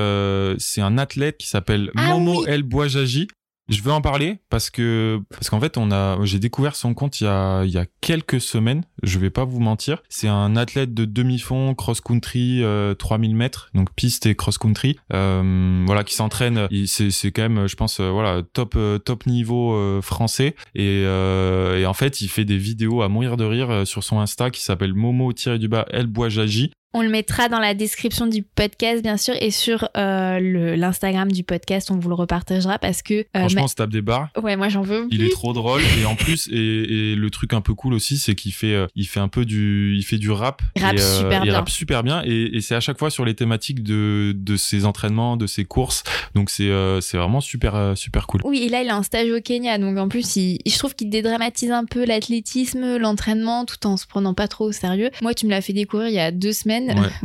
c'est un athlète qui s'appelle ah Momo El Bouajaji. Je veux en parler parce que parce qu'en fait on a j'ai découvert son compte il y a il y a quelques semaines. Je vais pas vous mentir. C'est un athlète de demi-fond cross country 3000 mètres donc piste et cross country. Euh, voilà qui s'entraîne. C'est c'est quand même je pense euh, voilà top euh, top niveau euh, français et en fait il fait des vidéos à mourir de rire sur son Insta qui s'appelle Momo du bas El Bouajaji on le mettra dans la description du podcast, bien sûr, et sur euh, l'Instagram du podcast, on vous le repartagera parce que. Euh, Franchement, on se tape des barres. Ouais, moi j'en veux. Il est trop drôle et en plus, et, le truc un peu cool aussi, c'est qu'il fait, euh, il fait un peu du, il fait du rap. Rap et, super il bien. rappe super bien et, c'est à chaque fois sur les thématiques de, de ses entraînements, de ses courses. Donc c'est, c'est vraiment super, super cool. Oui, et là il a un stage au Kenya, donc en plus, il, je trouve qu'il dédramatise un peu l'athlétisme, l'entraînement, tout en se prenant pas trop au sérieux. Moi, tu me l'as fait découvrir il y a deux semaines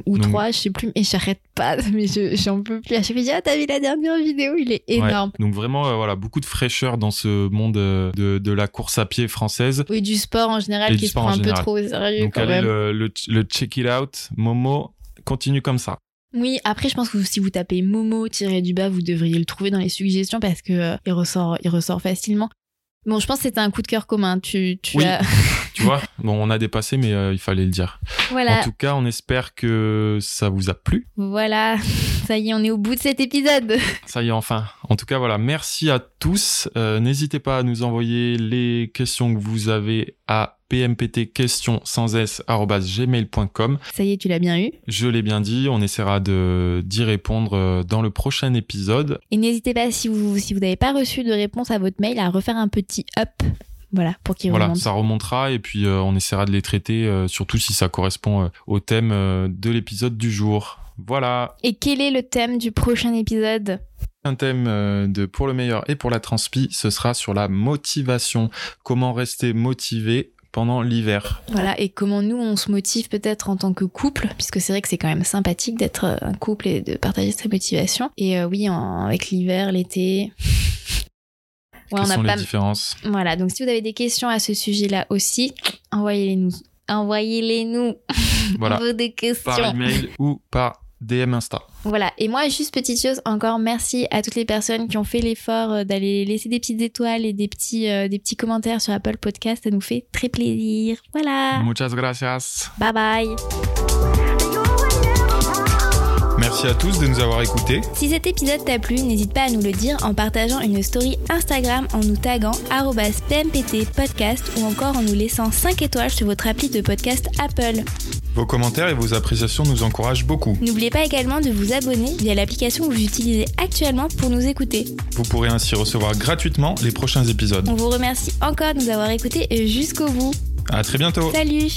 ou trois, je sais plus, mais j'arrête pas, mais j'en peux plus. À chaque fois, ah, t'as vu la dernière vidéo, il est énorme. Donc vraiment, euh, voilà, beaucoup de fraîcheur dans ce monde euh, de, de, la course à pied française. Oui, du sport en général qui se prend un peu trop au sérieux. Donc allez Le, le, check it out, Momo, continue comme ça. Oui, après je pense que si vous tapez Momo tiré du bas, vous devriez le trouver dans les suggestions parce que euh, il ressort, il ressort facilement. Bon, je pense que c'était un coup de cœur commun. Tu, tu as Tu vois Bon, on a dépassé, mais euh, il fallait le dire. Voilà. En tout cas, on espère que ça vous a plu. Voilà. Ça y est, on est au bout de cet épisode. Ça y est, enfin. En tout cas, voilà. Merci à tous. Euh, N'hésitez pas à nous envoyer les questions que vous avez à pmptquestions sans s gmail.com. Ça y est, tu l'as bien eu. Je l'ai bien dit, on essaiera de d'y répondre euh, dans le prochain épisode. Et n'hésitez pas, si vous si vous n'avez pas reçu de réponse à votre mail, à refaire un petit up. Voilà, pour qu'il Voilà, ça remontera et puis euh, on essaiera de les traiter, euh, surtout si ça correspond euh, au thème euh, de l'épisode du jour. Voilà, Et quel est le thème du prochain épisode? Un thème de pour le meilleur et pour la transpi, ce sera sur la motivation. Comment rester motivé pendant l'hiver. Voilà, et comment nous, on se motive peut-être en tant que couple, puisque c'est vrai que c'est quand même sympathique d'être un couple et de partager sa motivation. Et euh, oui, en- avec l'hiver, l'été... Quelles on a sont les pas... différences Voilà, donc si vous avez des questions à ce sujet-là aussi, envoyez-les nous. Envoyez-les nous. Voilà, veut des questions. par email ou par DM Insta. Voilà, et moi, juste petite chose, encore merci à toutes les personnes qui ont fait l'effort euh, d'aller laisser des petites étoiles et des petits, euh, des petits commentaires sur Apple Podcast. Ça nous fait très plaisir. Voilà. Muchas gracias. Bye bye. Merci à tous de nous avoir écoutés. Si cet épisode t'a plu, n'hésite pas à nous le dire en partageant une story Instagram en nous taguant arobase PMPT podcast ou encore en nous laissant 5 étoiles sur votre appli de podcast Apple. Vos commentaires et vos appréciations nous encouragent beaucoup. N'oubliez pas également de vous abonner via l'application que vous utilisez actuellement pour nous écouter. Vous pourrez ainsi recevoir gratuitement les prochains épisodes. On vous remercie encore de nous avoir écoutés jusqu'au bout. À très bientôt. Salut